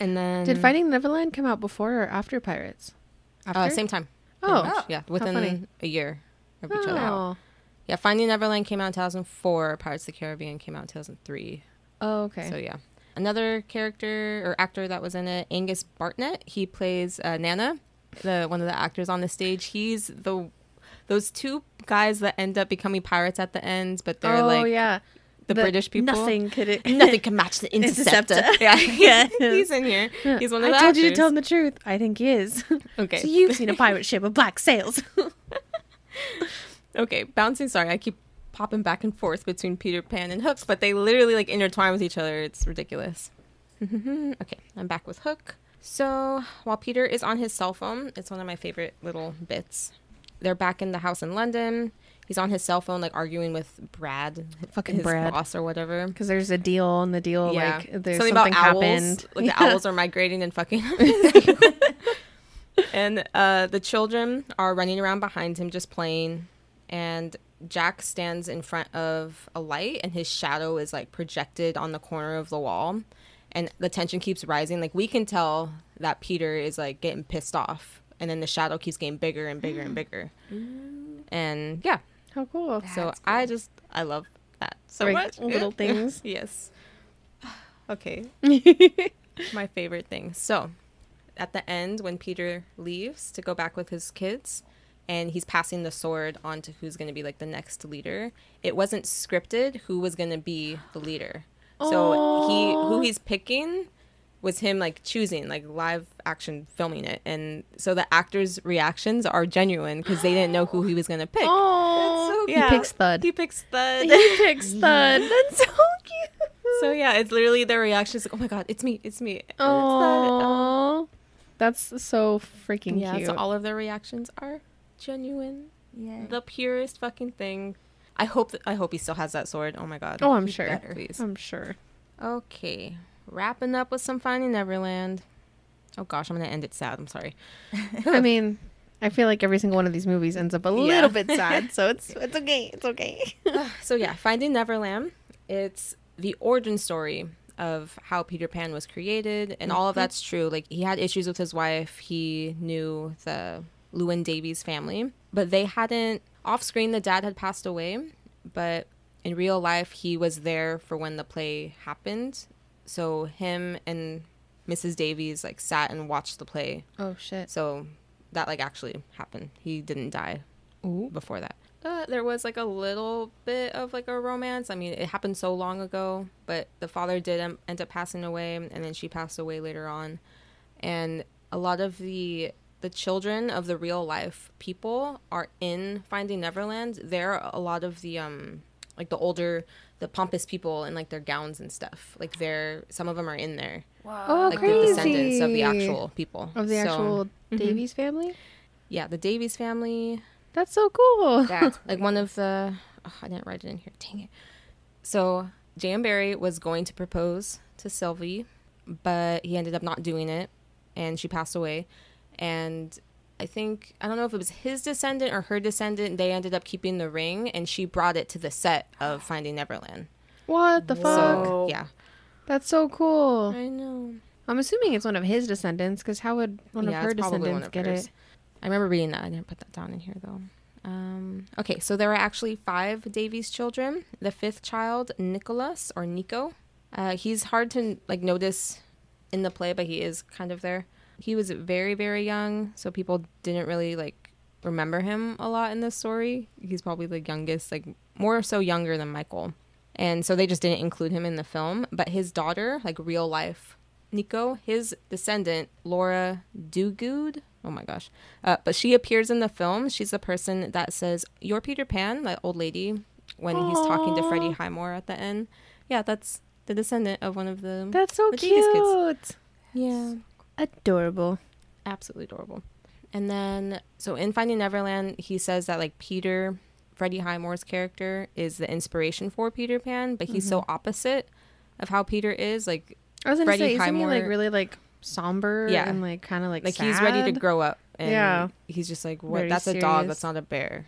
And then Did Finding Neverland come out before or after Pirates? After? uh, same time. Oh. yeah, within a year of each other. Yeah, Finding Neverland came out in 2004. Pirates of the Caribbean came out in 2003. Oh, okay. So yeah, another character or actor that was in it, Angus Barnett. He plays uh, Nana, the one of the actors on the stage. He's the those two guys that end up becoming pirates at the end, but they're oh like yeah, the, British people. Nothing could it. Nothing can match the interceptor. Interceptor. yeah, Yes. he's in here. He's one of the. I told actors. you to tell him the truth. I think he is. Okay. so you've seen a pirate ship with black sails. Okay, bouncing. Sorry, I keep popping back and forth between Peter Pan and Hook, but they literally like intertwine with each other. It's ridiculous. okay, I'm back with Hook. So while Peter is on his cell phone, it's one of my favorite little bits. They're back in the house in London. He's on his cell phone, like arguing with Brad, Fucking his Brad. boss or whatever. Because there's a deal, and the deal like there's something, something, about owls. happened. Like the owls are migrating and fucking. and uh, the children are running around behind him, just playing. And Jack stands in front of a light, and his shadow is like projected on the corner of the wall. And the tension keeps rising. Like we can tell that Peter is like getting pissed off, and then the shadow keeps getting bigger and bigger and mm. bigger. Mm. And yeah, How cool. so That's I just I love that so Like, much. little things. yes. Okay. My favorite thing. So, at the end when Peter leaves to go back with his kids and he's passing the sword on to who's going to be like the next leader, it wasn't scripted who was going to be the leader. So, he who he's picking was him like choosing like live action filming it and so the actors reactions are genuine because they didn't know who he was going to pick Oh, Yeah. he picks Thud. he picks Thud. He picks Thud. That's so cute. so yeah, it's literally their reactions like, "Oh my god, it's me, it's me." And it's Thud. Oh, that's so freaking yeah. cute. So all of their reactions are genuine, yeah. the purest fucking thing. I hope that I hope he still has that sword. Oh my god. oh, I'm He sure. better, Please. I'm sure. Okay, wrapping up with some Finding Neverland. Oh gosh, I'm gonna end it sad. I'm sorry. I mean, I feel like every single one of these movies ends up a Yeah. little bit sad, so it's it's okay. It's okay. so yeah, Finding Neverland. It's the origin story of how Peter Pan was created, and all of Mm-hmm. that's true. Like he had issues with his wife. He knew the Llewelyn Davies family, but they hadn't off screen. The dad had passed away, but in real life, he was there for when the play happened. So him and Mrs. Davies like sat and watched the play. Oh shit. So that like actually happened. He didn't die Ooh. before that. Uh, there was like a little bit of like a romance. I mean, it happened so long ago, but the father did end up passing away, and then she passed away later on. And a lot of the the children of the real life people are in Finding Neverland. They're a lot of the um like the older, the pompous people in like their gowns and stuff. Like they're some of them are in there, Wow. Oh, like the descendants of the actual people Of the So- actual Mhm. Davies family. Yeah, the Davies family. That's so cool. That's Like one of the. Oh, I didn't write it in here. Dang it. So J.M. Barrie was going to propose to Sylvie, but he ended up not doing it, and she passed away. And I think I don't know if it was his descendant or her descendant. They ended up keeping the ring, and she brought it to the set of Finding Neverland. What the fuck? So yeah, That's so cool. I know. I'm assuming it's one of his descendants because how would one yeah, of her descendants of get hers. it? I remember reading that. I didn't put that down in here though. Um, okay, so there were actually five Davies children. The fifth child, Nicholas or Nico, uh, he's hard to like notice in the play, but he is kind of there. He was very very young, so people didn't really like remember him a lot in this story. He's probably the youngest, like more so younger than Michael, and so they just didn't include him in the film. But his daughter, like real life Nico, his descendant, Laura Duguid. Oh my gosh. Uh, but she appears in the film. She's the person that says, You're Peter Pan, that old lady, when he's talking to Freddie Highmore at the end. Yeah, that's the descendant of one of the. That's so The cute. kids. yeah. Adorable. Absolutely adorable. And then, so in Finding Neverland, he says that, like, Peter, Freddie Highmore's character, is the inspiration for Peter Pan, but he's so mm-hmm. opposite of how Peter is. Like, I was gonna Freddie say, isn't he like really like somber Yeah. and like kind of like like he's ready to grow up and Yeah. he's just like what Very that's a dog that's not a bear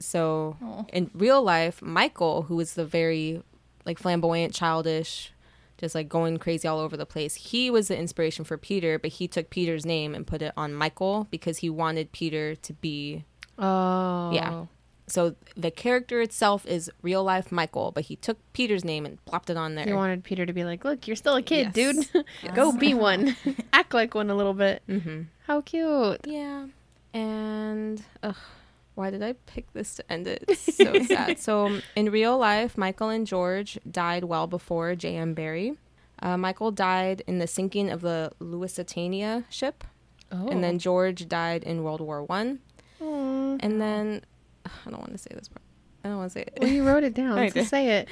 so Aw. in real life michael who is the very like flamboyant childish just like going crazy all over the place he was the inspiration for peter but he took peter's name and put it on michael because he wanted peter to be Oh, Yeah. so the character itself is real life michael but he took peter's name and plopped it on there He wanted Peter to be like, "Look, you're still a kid, Yes. dude. Go be one. Act like one a little bit. mm-hmm. How cute." Yeah. And ugh, why did I pick this to end it? It's so sad. So in real life, Michael and George died well before J.M. Barrie. Uh, Michael died in the sinking of the Lusitania ship, Oh, and then George died in World War One. And then I don't want to say this part. I don't want to say it. well, you wrote it down. So did. say it.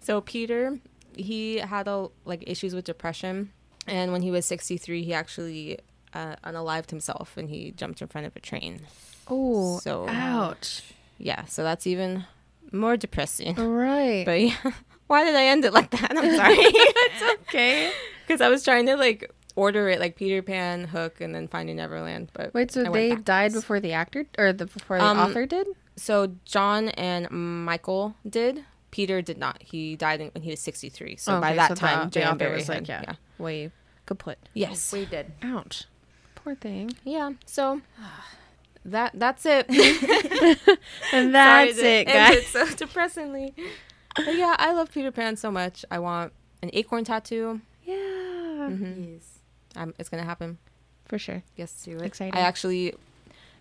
So Peter, he had a, like issues with depression, and when he was 63, he actually uh, unalived himself and he jumped in front of a train. Oh, So- ouch. Yeah, so that's even more depressing. Right. But yeah, why did I end it like that? I'm sorry. it's okay. because I was trying to like order it like Peter Pan, Hook, and then Finding Neverland. But Wait, so they backwards. died before the actor or the before the Um, author did? So John and Michael did. Peter did not. He died in, when he was 63. So by that so time, the J.M. author Barrie was like, had- yeah. Way kaput. Yes. We did. Ouch. Poor thing. Yeah. So that that's it. And that's Sorry it, guys. it so depressingly. But yeah, I love Peter Pan so much. I want an acorn tattoo. Yeah. hmm Yes. Um, it's gonna happen. For sure. Yes, do it. Exciting. I actually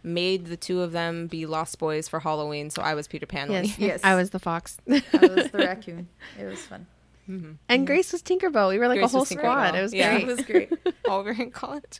made the two of them be Lost Boys for Halloween, so I was Peter Pan. Yes. Yes. I was the fox. I was the raccoon. It was fun. mm-hmm. and Grace was Tinkerbell. We were like Grace a whole squad. It was Yeah. great. It was great. All we were in college.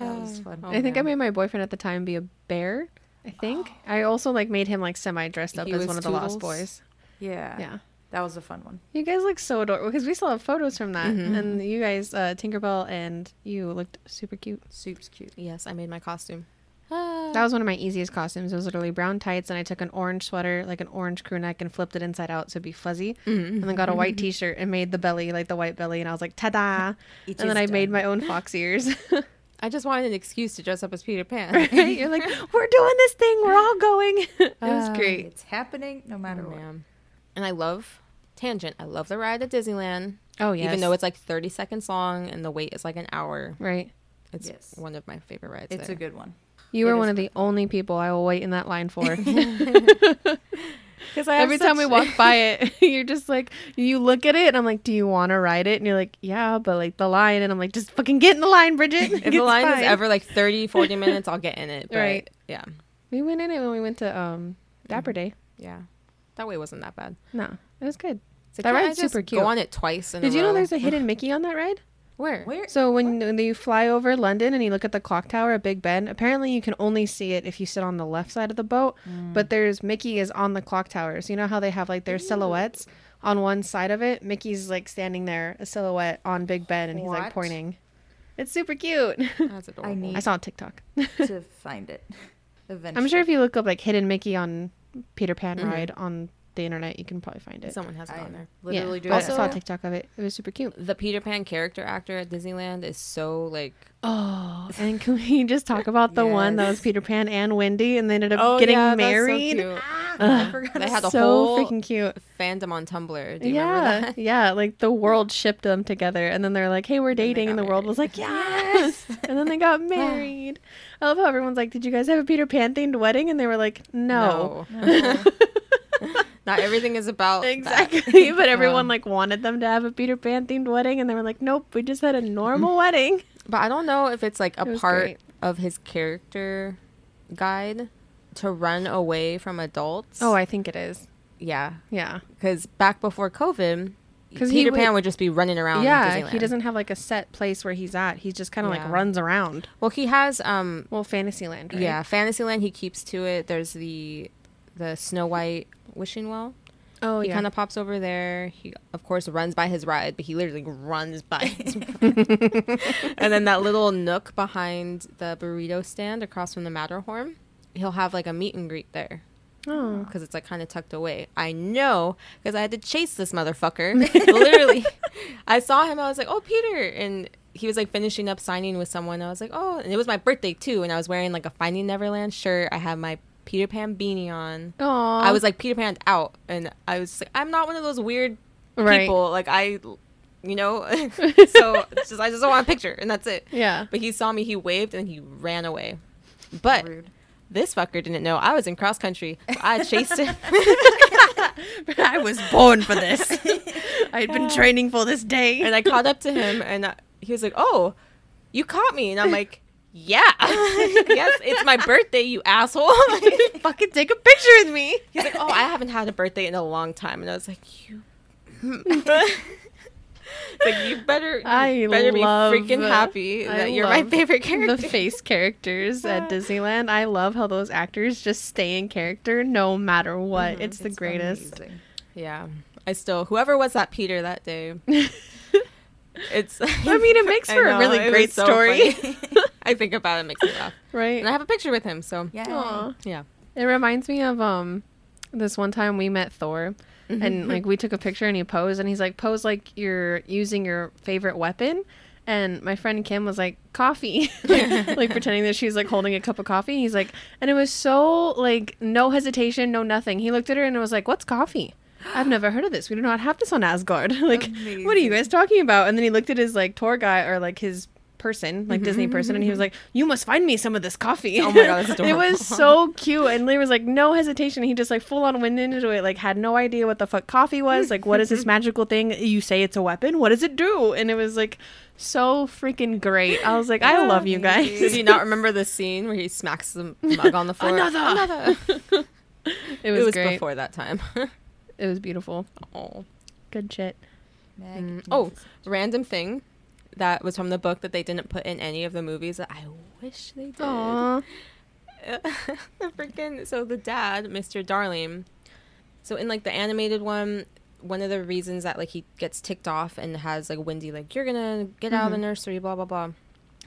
That was fun. Oh, I think I made my boyfriend at the time be a bear. I think. I also like made him like semi dressed up He as one of the Lost Boys. Yeah. Yeah. That was a fun one. You guys look so adorable because we still have photos from that. Mhm. And you guys, uh, Tinkerbell and you looked super cute. Soup's cute. Yes, I made my costume. That was one of my easiest costumes. It was literally brown tights, and I took an orange sweater, like an orange crew neck, and flipped it inside out so it'd be fuzzy. Mm-hmm. And then got a white t shirt and made the belly like the white belly. And I was like, ta da! It And then is I made my own fox ears. I just wanted an excuse to dress up as Peter Pan. right? You're like, we're doing this thing. We're all going. it was Uh, great. It's happening no matter Oh, what. man. And I love Tangent. I love the ride at Disneyland. Oh, yes. Even though it's like 30 seconds long and the wait is like an hour. Right. It's Yes. one of my favorite rides. It's there. a good one. You It were one of the only people I will wait in that line for. Because I have Every time we walk by it, you're just like, you look at it and I'm like, do you want to ride it? And you're like, yeah, but like the line. And I'm like, just fucking get in the line, Bridget. if the line fine. is ever like 30, 40 minutes, I'll get in it. But Right. Yeah. We went in it when we went to um Dapper Day. Yeah. That way wasn't that bad. No, it was good. It's like, That ride's super cute. Go on it twice. Did you know there's a hidden Mickey on that ride? Where? Where? So when, when you fly over London and you look at the clock tower at Big Ben, apparently you can only see it if you sit on the left side of the boat. Mm. But there's Mickey is on the clock tower. So you know how they have like their silhouettes on one side of it? Mickey's like standing there, a silhouette on Big Ben, and he's like What? pointing. It's super cute. That's adorable. I need I saw on TikTok. to find it. Eventually. I'm sure if you look up like hidden Mickey on Peter Pan Mhm. ride on the internet, you can probably find it. someone has it I on there. literally yeah, do but I that. saw a TikTok of it. It was super cute. The Peter Pan character actor at Disneyland is so like Oh, and can we just talk about the one that was Peter Pan and Wendy, and they ended up oh getting yeah, that's so married? cute. Ah, Ugh. I forgot. They had a so whole freaking cute. fandom on Tumblr. Do you yeah, remember that? yeah. Like the world shipped them together, and then they're like, "Hey, we're dating," and got the world was like, "Yes!" and then they got married. I love how everyone's like, "Did you guys have a Peter Pan themed wedding?" And they were like, "No." No. Not everything is about. Exactly, but everyone Um, like wanted them to have a Peter Pan themed wedding, and they were like, "Nope, we just had a normal wedding." But I don't know if it's like a It part great. of his character guide to run away from adults. Oh, I think it is. yeah, Yeah, because back before COVID, because Peter would- Pan would just be running around. yeah. He doesn't have like a set place where he's at. He just kind of Yeah. like runs around. Well, he has um Well, Fantasyland. Right? yeah Fantasyland. He keeps to it. There's the the Snow White wishing well. Oh he yeah. kind of pops over there. He of course runs by his ride, but he literally runs by. His and then that little nook behind the burrito stand across from the Matterhorn, he'll have like a meet and greet there oh. because it's like kind of tucked away. I know because I had to chase this motherfucker. literally, I saw him. I was like, "Oh, Peter!" and he was like finishing up signing with someone. I was like, "Oh!" and it was my birthday too, and I was wearing like a Finding Neverland shirt. I had my Peter Pan beanie on. Aw. I was like Peter Pan out, and I was like, I'm not one of those weird Right. people. Like I, you know, so it's just I just don't want a picture, and that's it. Yeah. But he saw me, he waved, and he ran away. But Rude. this fucker didn't know I was in cross country. I chased him. I was born for this. I had been training for this day. and I caught up to him, and uh, he was like, "Oh, you caught me," and I'm like. Yeah. yes, it's my birthday, you asshole. fucking take a picture with me. He's like, "Oh, I haven't had a birthday in a long time," and I was like, "You." like you better, you I better be freaking happy I that you're my favorite character. The face characters at Disneyland. I love how those actors just stay in character no matter what. Mm-hmm. It's the greatest. amazing. yeah, I still whoever was that Peter that day. It's. I mean, it makes I for a really great so story, funny. I think about it, it makes me laugh, right? and I have a picture with him. So Yeah. Yeah, It reminds me of um this one time we met Thor Mm-hmm. and like we took a picture and he posed and he's like pose like you're using your favorite weapon and my friend Kim was like coffee like, like pretending that she was like holding a cup of coffee and he's like and it was so like no hesitation no nothing he looked at her and it was like what's coffee I've never heard of this. We do not have this on Asgard. like, what are you guys talking about? And then he looked at his like tour guy or like his person, like Disney person, and he was like, "You must find me some of this coffee." Mm-hmm. Oh my God, it was so cute, and there was like no hesitation. He just like full on went into it, like had no idea what the fuck coffee was. Like, what is this magical thing? You say it's a weapon. What does it do? And it was like so freaking great. I was like, I love you guys. Did he not remember the scene where he smacks the mug on the floor? Another. Another. It was, it was great. before that time. It was beautiful. oh. Good shit. Mm. Oh, random thing that was from the book that they didn't put in any of the movies that I wish they did. Aww. the freaking so the dad, Mr. Darling. So in like the animated one, one of the reasons that like he gets ticked off and has like Wendy like you're gonna get out of the Mhm. nursery, blah blah blah.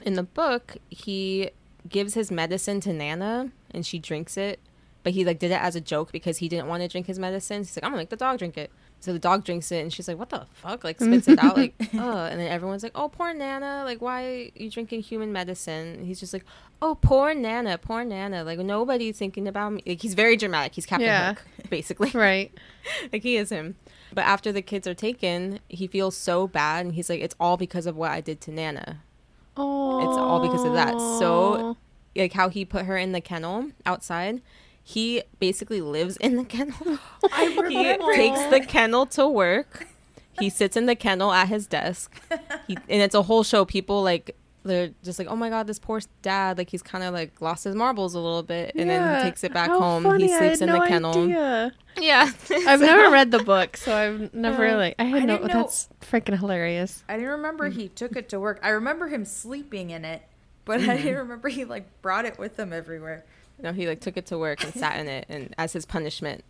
In the book, he gives his medicine to Nana and she drinks it, but he like did it as a joke because he didn't want to drink his medicine. He's like, I'm gonna make the dog drink it. So the dog drinks it and she's like, What the fuck? Like spits it out like uh and then everyone's like, Oh poor Nana, like why are you drinking human medicine? And he's just like, Oh poor Nana, poor Nana. Like nobody's thinking about me. Like he's very dramatic. He's Captain Yeah. Hook, basically. Right. like he is him. But after the kids are taken, he feels so bad and he's like, It's all because of what I did to Nana. Oh. It's all because of that. So like how he put her in the kennel outside. He basically lives in the kennel. He takes the kennel to work. He sits in the kennel at his desk. He, and it's a whole show. People like they're just like, oh my god, this poor dad. Like he's kind of like lost his marbles a little bit, and then he takes it back How home. funny. He I sleeps had in the kennel. idea. Yeah, I've never read the book, so I've never Yeah. like. I had I no. know- That's freaking hilarious. I didn't remember he mm. took it to work. I remember him sleeping in it, but mm-hmm. I didn't remember he like brought it with him everywhere. No, he like took it to work and sat in it, and as his punishment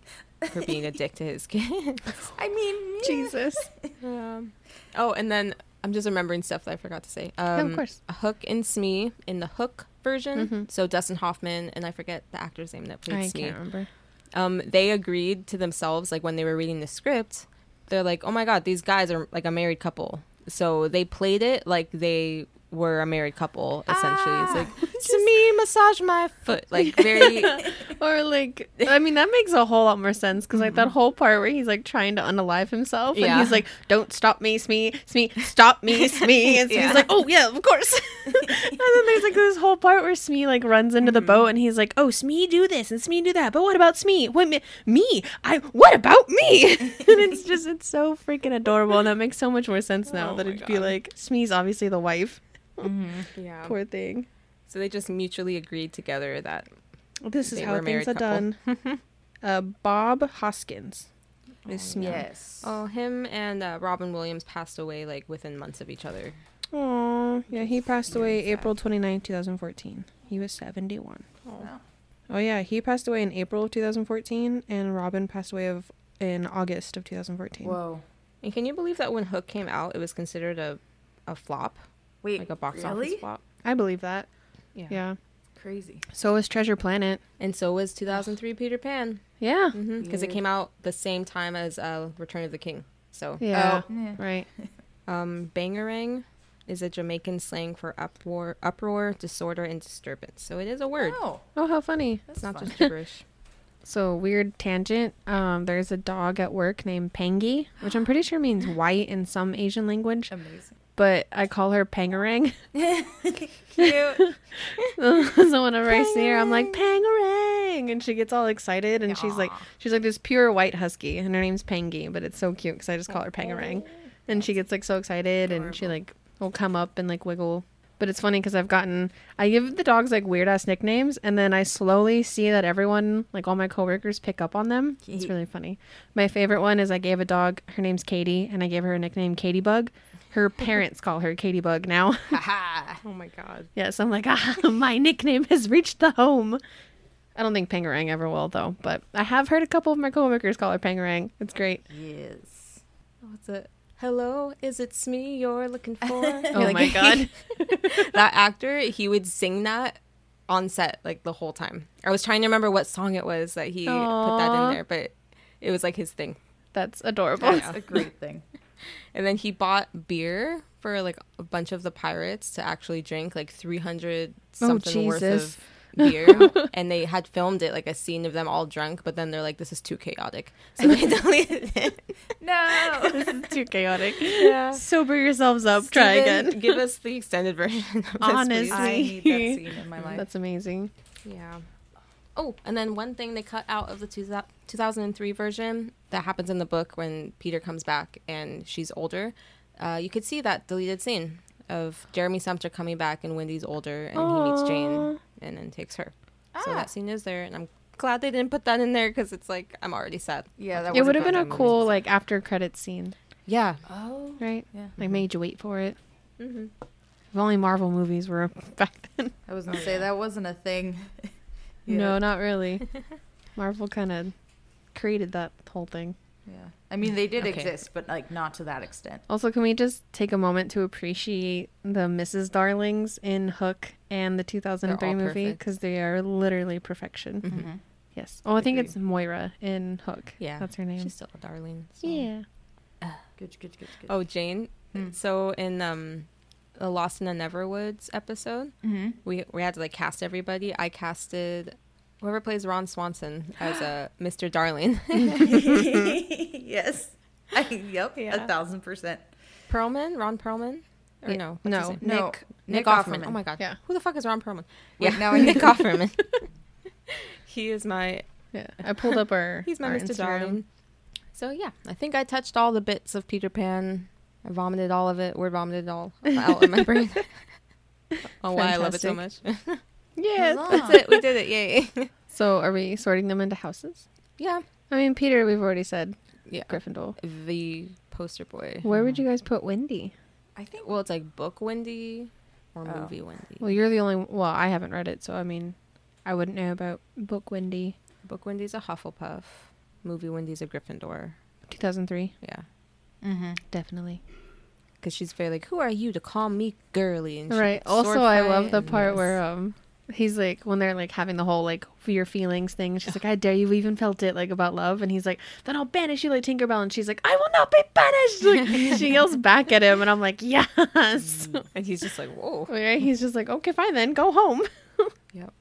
for being a dick to his kids. I mean. Jesus. Um, oh, and then I'm just remembering stuff that I forgot to say. Um, Yeah, of course. Hook and Smee in the Hook version. Mhm. So Dustin Hoffman and I forget the actor's name that played I Smee. can't remember. Um, they agreed to themselves, like when they were reading the script, they're like, "Oh my god, these guys are like a married couple." So they played it like they were a married couple. Essentially, it's ah, like Smee massage my foot, like very. Or like, I mean, that makes a whole lot more sense because like that mm-hmm. whole part where he's like trying to unalive himself, and he's like, "Don't stop me, Smee, Smee, stop me, Smee," and Yeah. like, "Oh yeah, of course." and then there's like this whole part where Smee like runs into the mm-hmm. boat, and he's like, "Oh, Smee, do this and Smee do that, but what about Smee? What me? me? I? What about me?" and it's just it's so freaking adorable, and that makes so much more sense now Oh that it'd be like Smee's obviously the wife. yeah. Poor thing. So they just mutually agreed together that This is They how were things married are done. uh, Bob Hoskins is Smee. Yes. oh, him and uh, Robin Williams passed away like within months of each other. Oh, yeah, he passed away Very sad. April 29, 2014. He was 71. Wow. Oh, yeah, he passed away in April of 2014, and Robin passed away of in August of 2014. Whoa. And can you believe that when Hook came out, it was considered a a flop, Wait. like a box really? office flop? I believe that. Yeah. Yeah. Crazy. So was Treasure Planet. And so was 2003 Peter Pan. Yeah. because it came out the same time as uh, Return of the King. So, Yeah. Oh, yeah. Right. um, bangerang is a Jamaican slang for uproar, uproar, disorder, and disturbance. So it is a word. Oh, Oh, how funny. that's it's not fun. just gibberish. So weird tangent. Um, there's a dog at work named Pangy, which I'm pretty sure means white in some Asian language, Amazing. But I call her Pangarang. Cute. so whenever I see her, I'm like Pangarang, and she gets all excited, and she's like, she's like this pure white husky, and her name's Pangy, but it's so cute because I just call her Pangarang, and she gets like so excited, and she like will come up and like wiggle. But it's funny because I've gotten, I give the dogs like weird ass nicknames, and then I slowly see that everyone, like all my coworkers, pick up on them. It's really funny. My favorite one is I gave a dog, her name's Katie, and I gave her a nickname Katie Bug. Her parents call her Katie Bug now. Oh my god. Yes, I'm like, ah, my nickname has reached the home. I don't think Pangarang ever will, though, but I have heard a couple of my coworkers call her Pangarang. It's great. yes. What's it? Hello, is it me you're looking for? Oh Like, my god. that actor, he would sing that on set like the whole time. I was trying to remember what song it was that he put that in there, but it was like his thing. That's adorable. That's a great thing. And then he bought beer for like a bunch of the pirates to actually drink, like 300 Oh, something worth of beer. and they had filmed it, like a scene of them all drunk, but then they're like, this is too chaotic. So they deleted it. No. this is too chaotic. Yeah. Sober yourselves up. Try again. Give us the extended version. Of this, Honestly. please. I need that scene in my life. That's amazing. Yeah. Oh, and then one thing they cut out of the two, 2003 version that happens in the book when Peter comes back and she's older, uh, you could see that deleted scene of Jeremy Sumpter coming back and Wendy's older and he meets Jane and then takes her. So Ah. that scene is there, and I'm glad they didn't put that in there because it's like I'm already sad. Yeah, that It would have been a goddamn cool like after credit scene, Yeah. Oh. right? Yeah. Like made you wait for it. hmm If only Marvel movies were back then. I was gonna say that wasn't a thing. No, not really. Marvel kind of created that whole thing. Yeah. I mean, they did Okay. exist, but like not to that extent. Also, can we just take a moment to appreciate the Mrs. Darlings in Hook and the 2003 movie because they are literally perfection. Mhm. Mm-hmm. Yes. Oh, I think Agreed. it's Moira in Hook. Yeah. That's her name. She's still a darling. so. yeah. Good, good, good, good. Oh, Jane. Hmm. So in um, the Lost in the Neverwoods episode, Mm-hmm. we we had to like cast everybody. I casted whoever plays Ron Swanson as a Mr. Darling. yes. I, yep. Yeah. A thousand percent. Perlman, Ron Perlman, or Yeah, no? no. No. Nick. Nick, Nick Offerman. Offerman. Oh my god. Yeah. Who the fuck is Ron Perlman? Wait, yeah, now I Nick Offerman. he is my Yeah. I pulled up our. he's my our Mr. Instagram. Darling. So yeah, I think I touched all the bits of Peter Pan. I vomited all of it. Word vomited it all out in my brain. oh, why I love it so much. Yeah. That's it. We did it. Yay. So, are we sorting them into houses? yeah. I mean, Peter, we've already said Yeah. Gryffindor. The poster boy. Where would mm-hmm. you guys put Wendy? I think. Well, it's like book Wendy or Oh. movie Wendy. Well, you're the only. Well, I haven't read it, so I mean, I wouldn't know about book Wendy. Book Wendy's a Hufflepuff. Movie Wendy's a Gryffindor. 2003. Yeah. Mm-hmm. Definitely. because she's very like, "Who are you to call me girly?" And Right. Also, I love the part yes. where um he's like when they're like having the whole like for your feelings thing. She's like, I dare you even felt it like about love, and he's like, then I'll banish you like Tinkerbell, and she's like, I will not be banished. Like she yells back at him, and I'm like, yes. and he's just like, "Whoa." right? He's just like, okay, fine then, go home. Yep.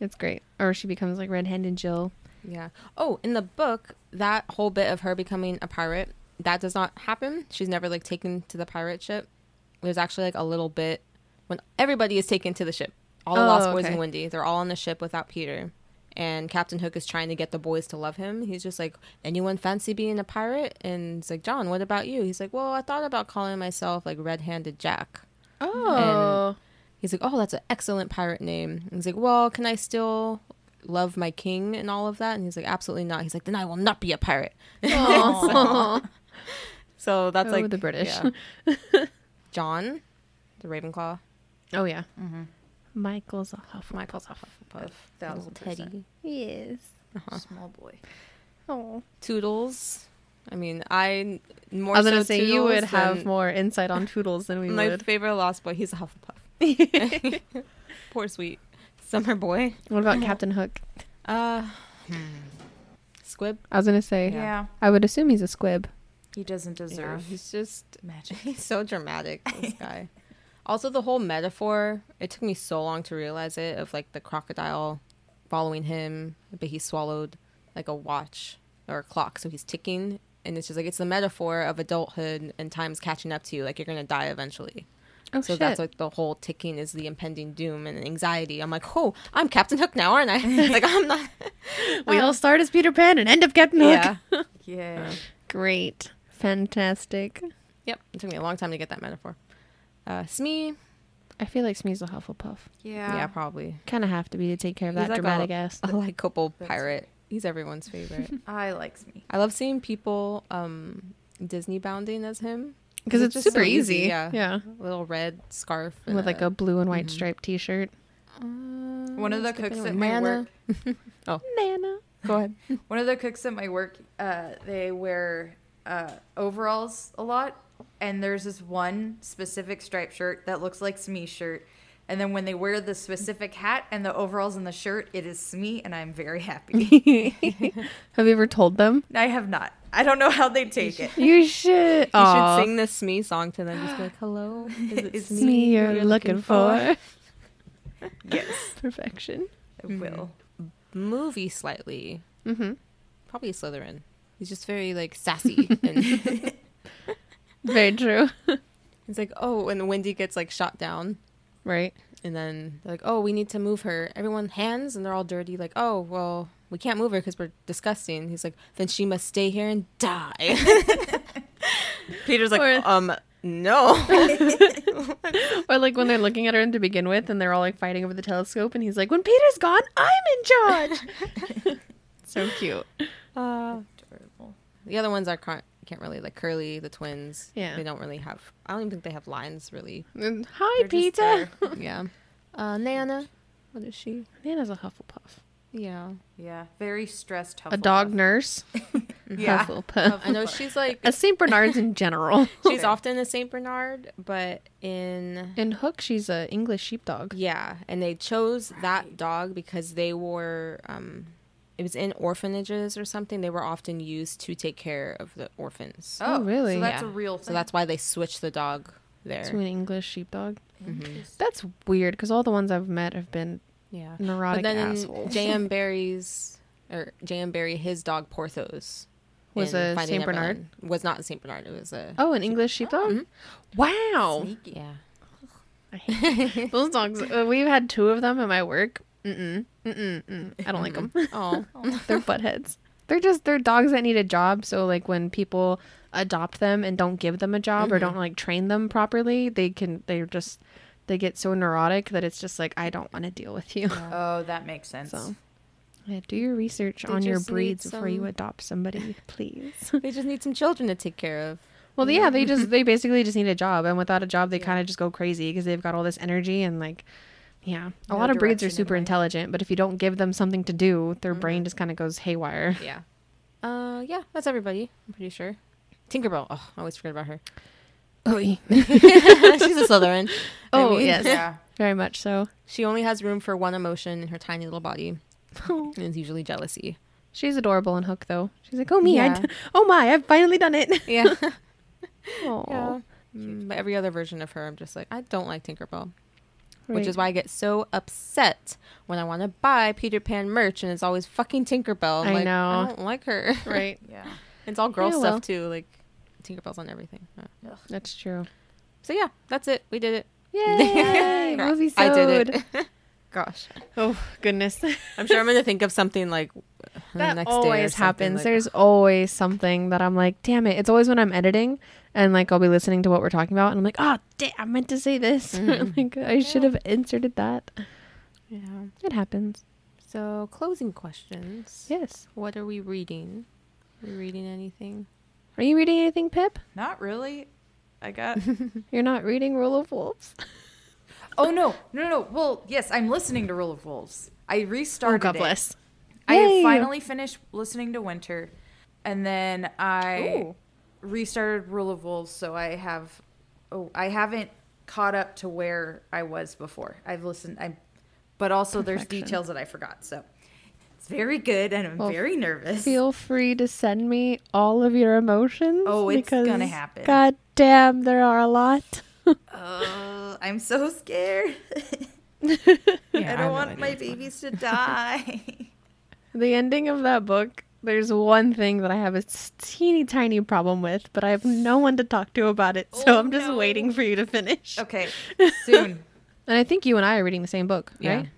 It's great. Or she becomes like red-handed Jill. Yeah. Oh, in the book, that whole bit of her becoming a pirate, that does not happen. She's never like taken to the pirate ship. There's actually like a little bit when everybody is taken to the ship. All the Oh, Lost Boys okay. and Wendy, they're all on the ship without Peter. And Captain Hook is trying to get the boys to love him. He's just like, anyone fancy being a pirate? And it's like, John, what about you? He's like, well, I thought about calling myself like Red Handed Jack. Oh. He's like, oh, that's an excellent pirate name. And he's like, well, can I still love my king and all of that? And he's like, absolutely not. He's like, then I will not be a pirate. Aw. So that's Oh, like the British. yeah. John, the Ravenclaw, oh yeah. Mm-hmm. Michael's a Hufflepuff. Michael's a Hufflepuff, thousand little Teddy, Yes. Small boy. Oh. Tootles. I mean, I more I was gonna say you would have more insight on Tootles than we my would. My favorite Lost Boy. He's a Hufflepuff. Poor sweet summer boy. What about Captain Hook? Uh, hmm. Squib. I was gonna say. Yeah. I would assume he's a squib. He doesn't Yeah, deserve he's just magic. He's so dramatic, this guy. Also, the whole metaphor, it took me so long to realize it of like the crocodile following him, but he swallowed like a watch or a clock, so he's ticking. And it's just like, it's the metaphor of adulthood and time's catching up to you. Like, you're going to die eventually. Oh so shit. that's like the whole ticking is the impending doom and anxiety. I'm like, oh, I'm Captain Hook now, aren't I? like, I'm not. we uh, all start as Peter Pan and end up Captain Hook. Yeah. Yeah. Great. Fantastic. Yep. It took me a long time to get that metaphor. Uh, Smee. I feel like Smee's a Hufflepuff. Yeah. Yeah, probably. Kind of have to be to take care of He's that like a- dramatic ass. a like That's pirate. He's everyone's favorite. I like Smee. I love seeing people um Disney bounding as him Because it's just super so easy. Yeah, Yeah. little red scarf and With like a blue and white Mhm. striped t shirt. One of the cooks at my Nana. work. Oh, Nana. Go ahead. One of the cooks at my work, uh, they wear uh, overalls a lot, and there's this one specific striped shirt that looks like Smee's shirt. And then when they wear the specific hat and the overalls and the shirt, it is Smee, and I'm very happy. have you ever told them? I have not. I don't know how they take it. You should. You Aw. should sing the Smee song to them. Just be like, "Hello, is it It's Smee me you're, looking, for. Yes, Perfection. I will. Movie slightly, Mm-hmm. probably Slytherin. He's just very like sassy, and Very true. it's like, oh, when Wendy gets like shot down, right. and then they're like, oh, we need to move her. Everyone hands, and they're all dirty. Like, oh, well, we can't move her because we're disgusting. He's like, then she must stay here and die. Peter's like, Or- um, no. Or like when they're looking at her to begin with and they're all like fighting over the telescope and he's like, When Peter's gone, I'm in charge. so cute. Uh. The other ones are can't, can't really like Curly, the twins. Yeah. they don't really have. I don't even think they have lines really. And, Hi, They're Peter. yeah. Uh, Nana, what is she? Nana's a Hufflepuff. Yeah, Yeah, very stressed. A dog Hufflepuff. nurse. Yeah. Hufflepuff. I know she's like A St. Bernard's in general. she's Okay. often a Saint Bernard, but in In Hook, she's a English sheepdog. Yeah, and they chose that dog because they were um it was in orphanages or something. They were often used to take care of the orphans. Oh, really? So that's Yeah. a real thing. So that's why they switched the dog there. To an English sheepdog. Interesting. That's weird because all the ones I've met have been Yeah. neurotic but then assholes. J.M. Barrie's or J.M. Barrie his dog Porthos Was in a Saint Bernard? Neverland- Was not a Saint Bernard. It was a Oh, an English sheepdog? Mhm. Wow. Sneaky. yeah. I hate those dogs. Uh, we've had two of them at my work. Mm-mm. Mm-mm. Mm. I don't like them. Oh. they're butt heads. They're just they're dogs that need a job. So like when people adopt them and don't give them a job or Mhm. don't like train them properly, they can they're just they get so neurotic that it's just like I don't want to deal with you. Oh, that makes sense. So yeah, do your research They on your just need breeds before you adopt somebody, please. they just need some children to take care of. Well, yeah, they just they basically just need a job, and without a job, they Yeah. kind of just go crazy because they've got all this energy and like, yeah, a No lot of breeds are direction in super intelligent, but if you don't give them something to do, their brain Mhm. just kind of goes haywire. Yeah. Uh yeah, that's everybody. I'm pretty sure. Tinkerbell. Oh, I always forget about her. Oi. She's a Slytherin. I Oh, mean, yes. Yeah. Very much so. She only has room for one emotion in her tiny little body, Oh. and it's usually jealousy. She's adorable in Hook, though. She's like, oh me, Yeah. d- oh my, I've finally done it. Yeah. Oh, yeah. Mm, but every other version of her, I'm just like, I don't like Tinkerbell. Which is why I get so upset when I want to buy Peter Pan merch and it's always fucking Tinkerbell. I'm I like, know. I don't like her. right. Yeah. it's all girl Yeah, stuff well. too. Like Tinkerbell's on everything. Uh, That's true. So yeah, that's it. We did it. Yay! Movie I did it. Gosh. Oh goodness. I'm sure I'm going to think of something like the that next always something, happens. like- There's always something that I'm like, damn it. It's always when I'm editing and like I'll be listening to what we're talking about and I'm like, oh, damn, I meant to say this. Mhm. like I should have inserted that. yeah. It happens. So closing questions. Yes. What are we reading? Are we reading anything? Are you reading anything, Pip? Not really. I got. You're not reading Rule of Wolves? Oh no, no, no. Well, yes, I'm listening to Rule of Wolves. I restarted. Oh, God it. bless. I Yay. finally finished listening to Winter, and then I Ooh. Restarted Rule of Wolves. So I have, oh, I haven't caught up to where I was before. I've listened. I, but also there's details that I forgot. So it's very good, and I'm Well, very nervous. Feel free to send me all of your emotions. Oh, it's gonna happen. God damn, there are a lot. Oh, I'm so scared. Yeah, I don't no want idea my what's going on. babies to die. The ending of that book, there's one thing that I have a teeny tiny problem with, but I have no one to talk to about it. So Oh, I'm just no. waiting for you to finish. okay, soon. And I think you and I are reading the same book, Yeah. right?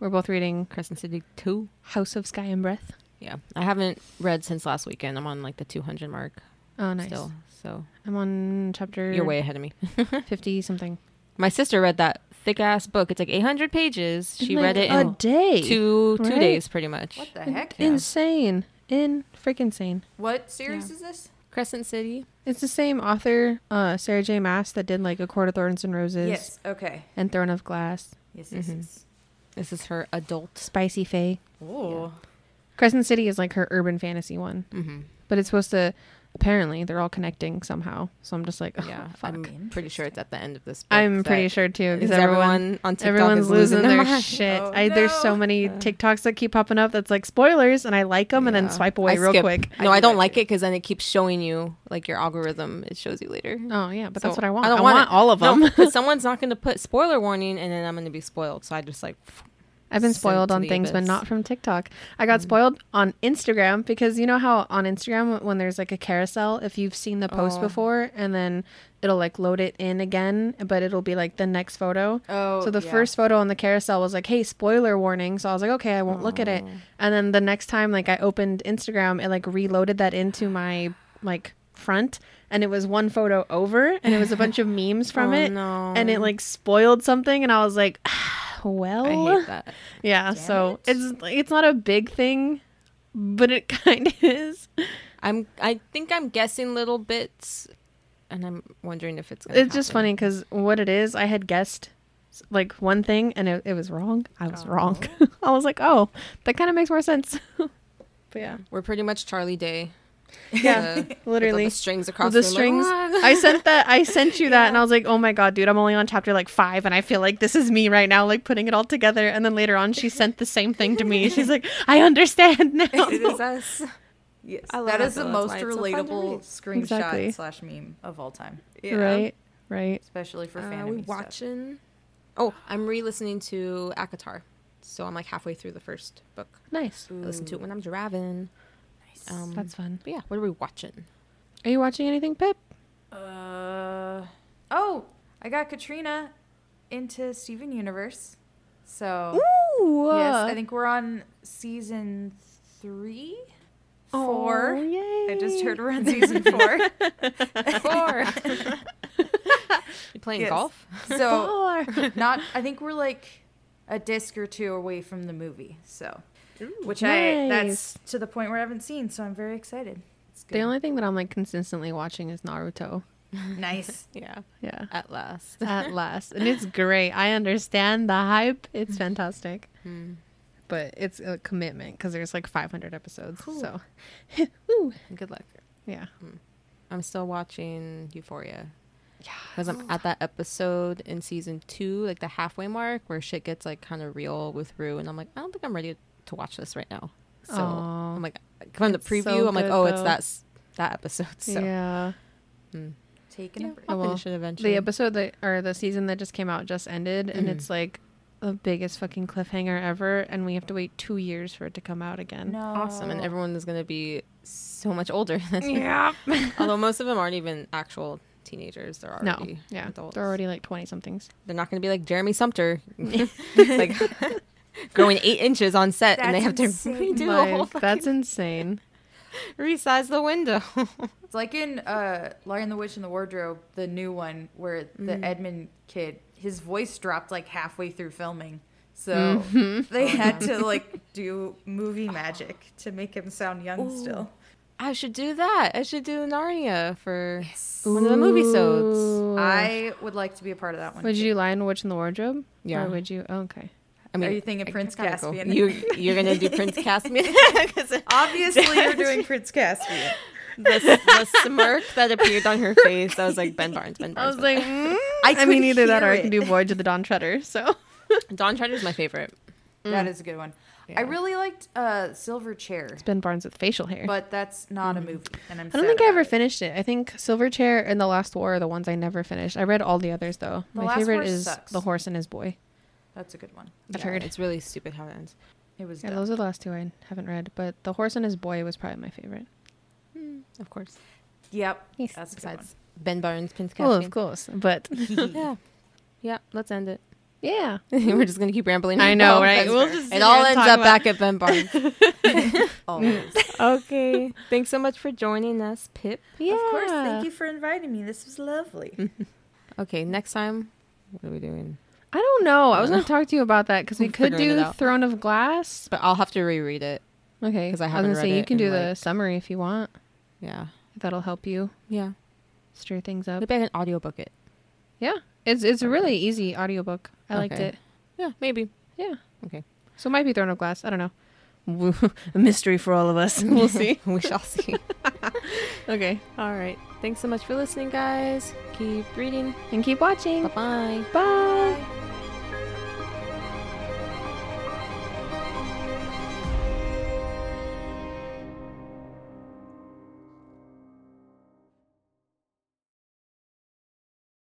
We're both reading Crescent City 2. House of Sky and Breath. Yeah. I haven't read since last weekend. I'm on like the 200 mark Oh, nice. still. So I'm on chapter you're way ahead of me. 50 something. My sister read that thick ass book. It's like 800 pages. She In, read like, it a in day. two two right? days pretty much. What the heck? Yeah. Insane. In freaking sane. What series Yeah. is this? Crescent City. It's the same author, uh, Sarah J. Maas, that did like A Court of Thorns and Roses Yes. Okay. and Throne of Glass. Yes. Yes. Mhm. yes. This is her adult. Spicy Fae. Oh. Crescent City is like her urban fantasy one, Mm-hmm. but it's supposed to. Apparently, they're all connecting somehow. So I'm just like, oh, Yeah, fuck. I'm pretty sure it's at the end of this. I'm pretty sure too because everyone, everyone on TikTok everyone's is losing, their, shit. Oh, I, There's so many Uh. TikToks that keep popping up that's like spoilers, and I like them and then swipe away I real skip. quick. No, I I, do don't like it because then it keeps showing you like your algorithm. It shows you later. Oh yeah, but that's what I want. I I, don't want, want all of them. No, someone's not going to put spoiler warning, and then I'm going to be spoiled. So I just like I've been spoiled on things, but not from TikTok. I got Mm. spoiled on Instagram because you know how on Instagram when there's like a carousel, if you've seen the post Oh. before, and then it'll like load it in again, but it'll be like the next photo. Oh. so the yeah. first photo on the carousel was like, "Hey, spoiler warning." So I was like, "Okay, I won't look at it." Oh. And then the next time, like I opened Instagram, it like reloaded that into my like front, and it was one photo over, and it was a bunch of memes from Oh, it, no. and it like spoiled something, and I was like, "Well, I hate that. yeah." Damn so it. it's it's not a big thing, but it kind of is. I'm. I think I'm guessing little bits, and I'm wondering if it's. Gonna It's just funny because what it is, I had guessed like one thing, and it, it was wrong. I was wrong. I was like, "Oh, that kind of makes more sense." but yeah, We're pretty much Charlie Day. Yeah, with all literally. the strings across the the strings. like. I sent that. I sent you that, and I was like, "Oh my god, dude! I'm only on chapter like five, and I feel like this is me right now, like putting it all together." And then later on, she sent the same thing to me. She's like, "I understand now." it is us. Yes. That that, is the most That's why it's so relatable screenshot Exactly. slash meme of all time, Yeah. Right, right. especially for Uh, fan we watching. Oh, I'm re-listening to Akatar, so I'm like halfway through the first book. Nice. I listen to it when I'm driving. Nice. Um, That's fun. But yeah, what are we watching? Are you watching anything, Pip? Uh oh, I got Katrina into Steven Universe. So Ooh. yes, I think we're on season three, four. Oh, yay. I just heard we're on season four. Four. you playing Yes. golf? so Four. not. I think we're like a disc or two away from the movie. So which I that's to the point where I haven't seen. So I'm very excited. It's The only thing that I'm like consistently watching is Naruto. nice. Yeah, Yeah. at last. At last. And it's great. I understand the hype. It's fantastic. Hmm. But it's a commitment because there's like 500 episodes. Cool. So, woo. Good luck. Yeah. I'm still watching Euphoria. Yeah. Because I'm at that episode in season two, like the halfway mark, where shit gets like kind of real with Rue, and I'm like, I don't think I'm ready to watch this right now. So Aw. I'm like, from the It's so preview, I'm like, good, oh, it's that that episode. So Yeah. mm. Taking yeah, a break. I'll well. finish it eventually. The episode that or the season that just came out just ended, and Mhm. it's like the biggest fucking cliffhanger ever, and we have to wait two years for it to come out again. No. awesome, and everyone is gonna be so much older. Yeah. Although most of them aren't even actual teenagers, they're No. already Yeah. adults. They're already like twenty somethings. They're not gonna be like Jeremy Sumpter, like growing eight inches on set, and they have to insane. redo the Like, whole that's insane. resize the window. It's like in uh, Lion the Witch in the Wardrobe, the new one, where the Mm. Edmund kid, his voice dropped like halfway through filming. So Mhm. they Oh, had no. to like do movie magic to make him sound young Ooh. still. I should do that. I should do Narnia for one of the movie sods. Ooh. I would like to be a part of that one. Would too. you Lion the Witch in the Wardrobe? Yeah. Or would you? oh, okay. I mean, Are you thinking I Prince gotta go. Caspian? You you're gonna do Prince Caspian? Obviously, you're doing Prince Caspian. the, the smirk that appeared on her face. I was like Ben Barnes. Ben Barnes. I Barnes. was Ben like, mm, I I, mean, either that or I can do Voyage of the Dawn Treader. So Barnes. Don is my favorite. That is a good one. Yeah. I really liked uh, Silver Chair, it's Ben Barnes with facial hair. but that's not a movie, and I'm. I don't think I ever it. finished it. I think Silver Chair and The Last War are the ones I never finished. I read all the others though. The My Last favorite War is sucks. The Horse and His Boy. That's a good one. I've Yeah, heard. it's really stupid how it ends. It was. Yeah, dumb. those are the last two I haven't read, but The Horse and His Boy was probably my favorite. Hmm, of course. Yep. Yes. That's a good one. Besides Ben Barnes, Prince Caspian. of course, but yeah. Yeah. Let's end it. yeah, We're just gonna keep rambling. I know, Oh, right? We'll just It all ends up back at Ben Barnes. Always. okay. Thanks so much for joining us, Pip. Yeah. Of course. Thank you for inviting me. This was lovely. Okay, next time, what are we doing? I don't know. I was going to talk to you about that because we I'm could do. Throne of Glass. But I'll have to reread it. Okay, because I was haven't gonna read say you can do the like- summary if you want. Yeah. That'll help you Yeah. stir things up. Maybe I can audiobook it. Yeah, it's it's a really easy audiobook. I liked it. Yeah, maybe. Yeah. Okay. So it might be Throne of Glass. I don't know. a mystery for all of us. we'll see. we shall see. Okay. All right. Thanks so much for listening, guys. Keep reading. And keep watching. Bye-bye. Bye.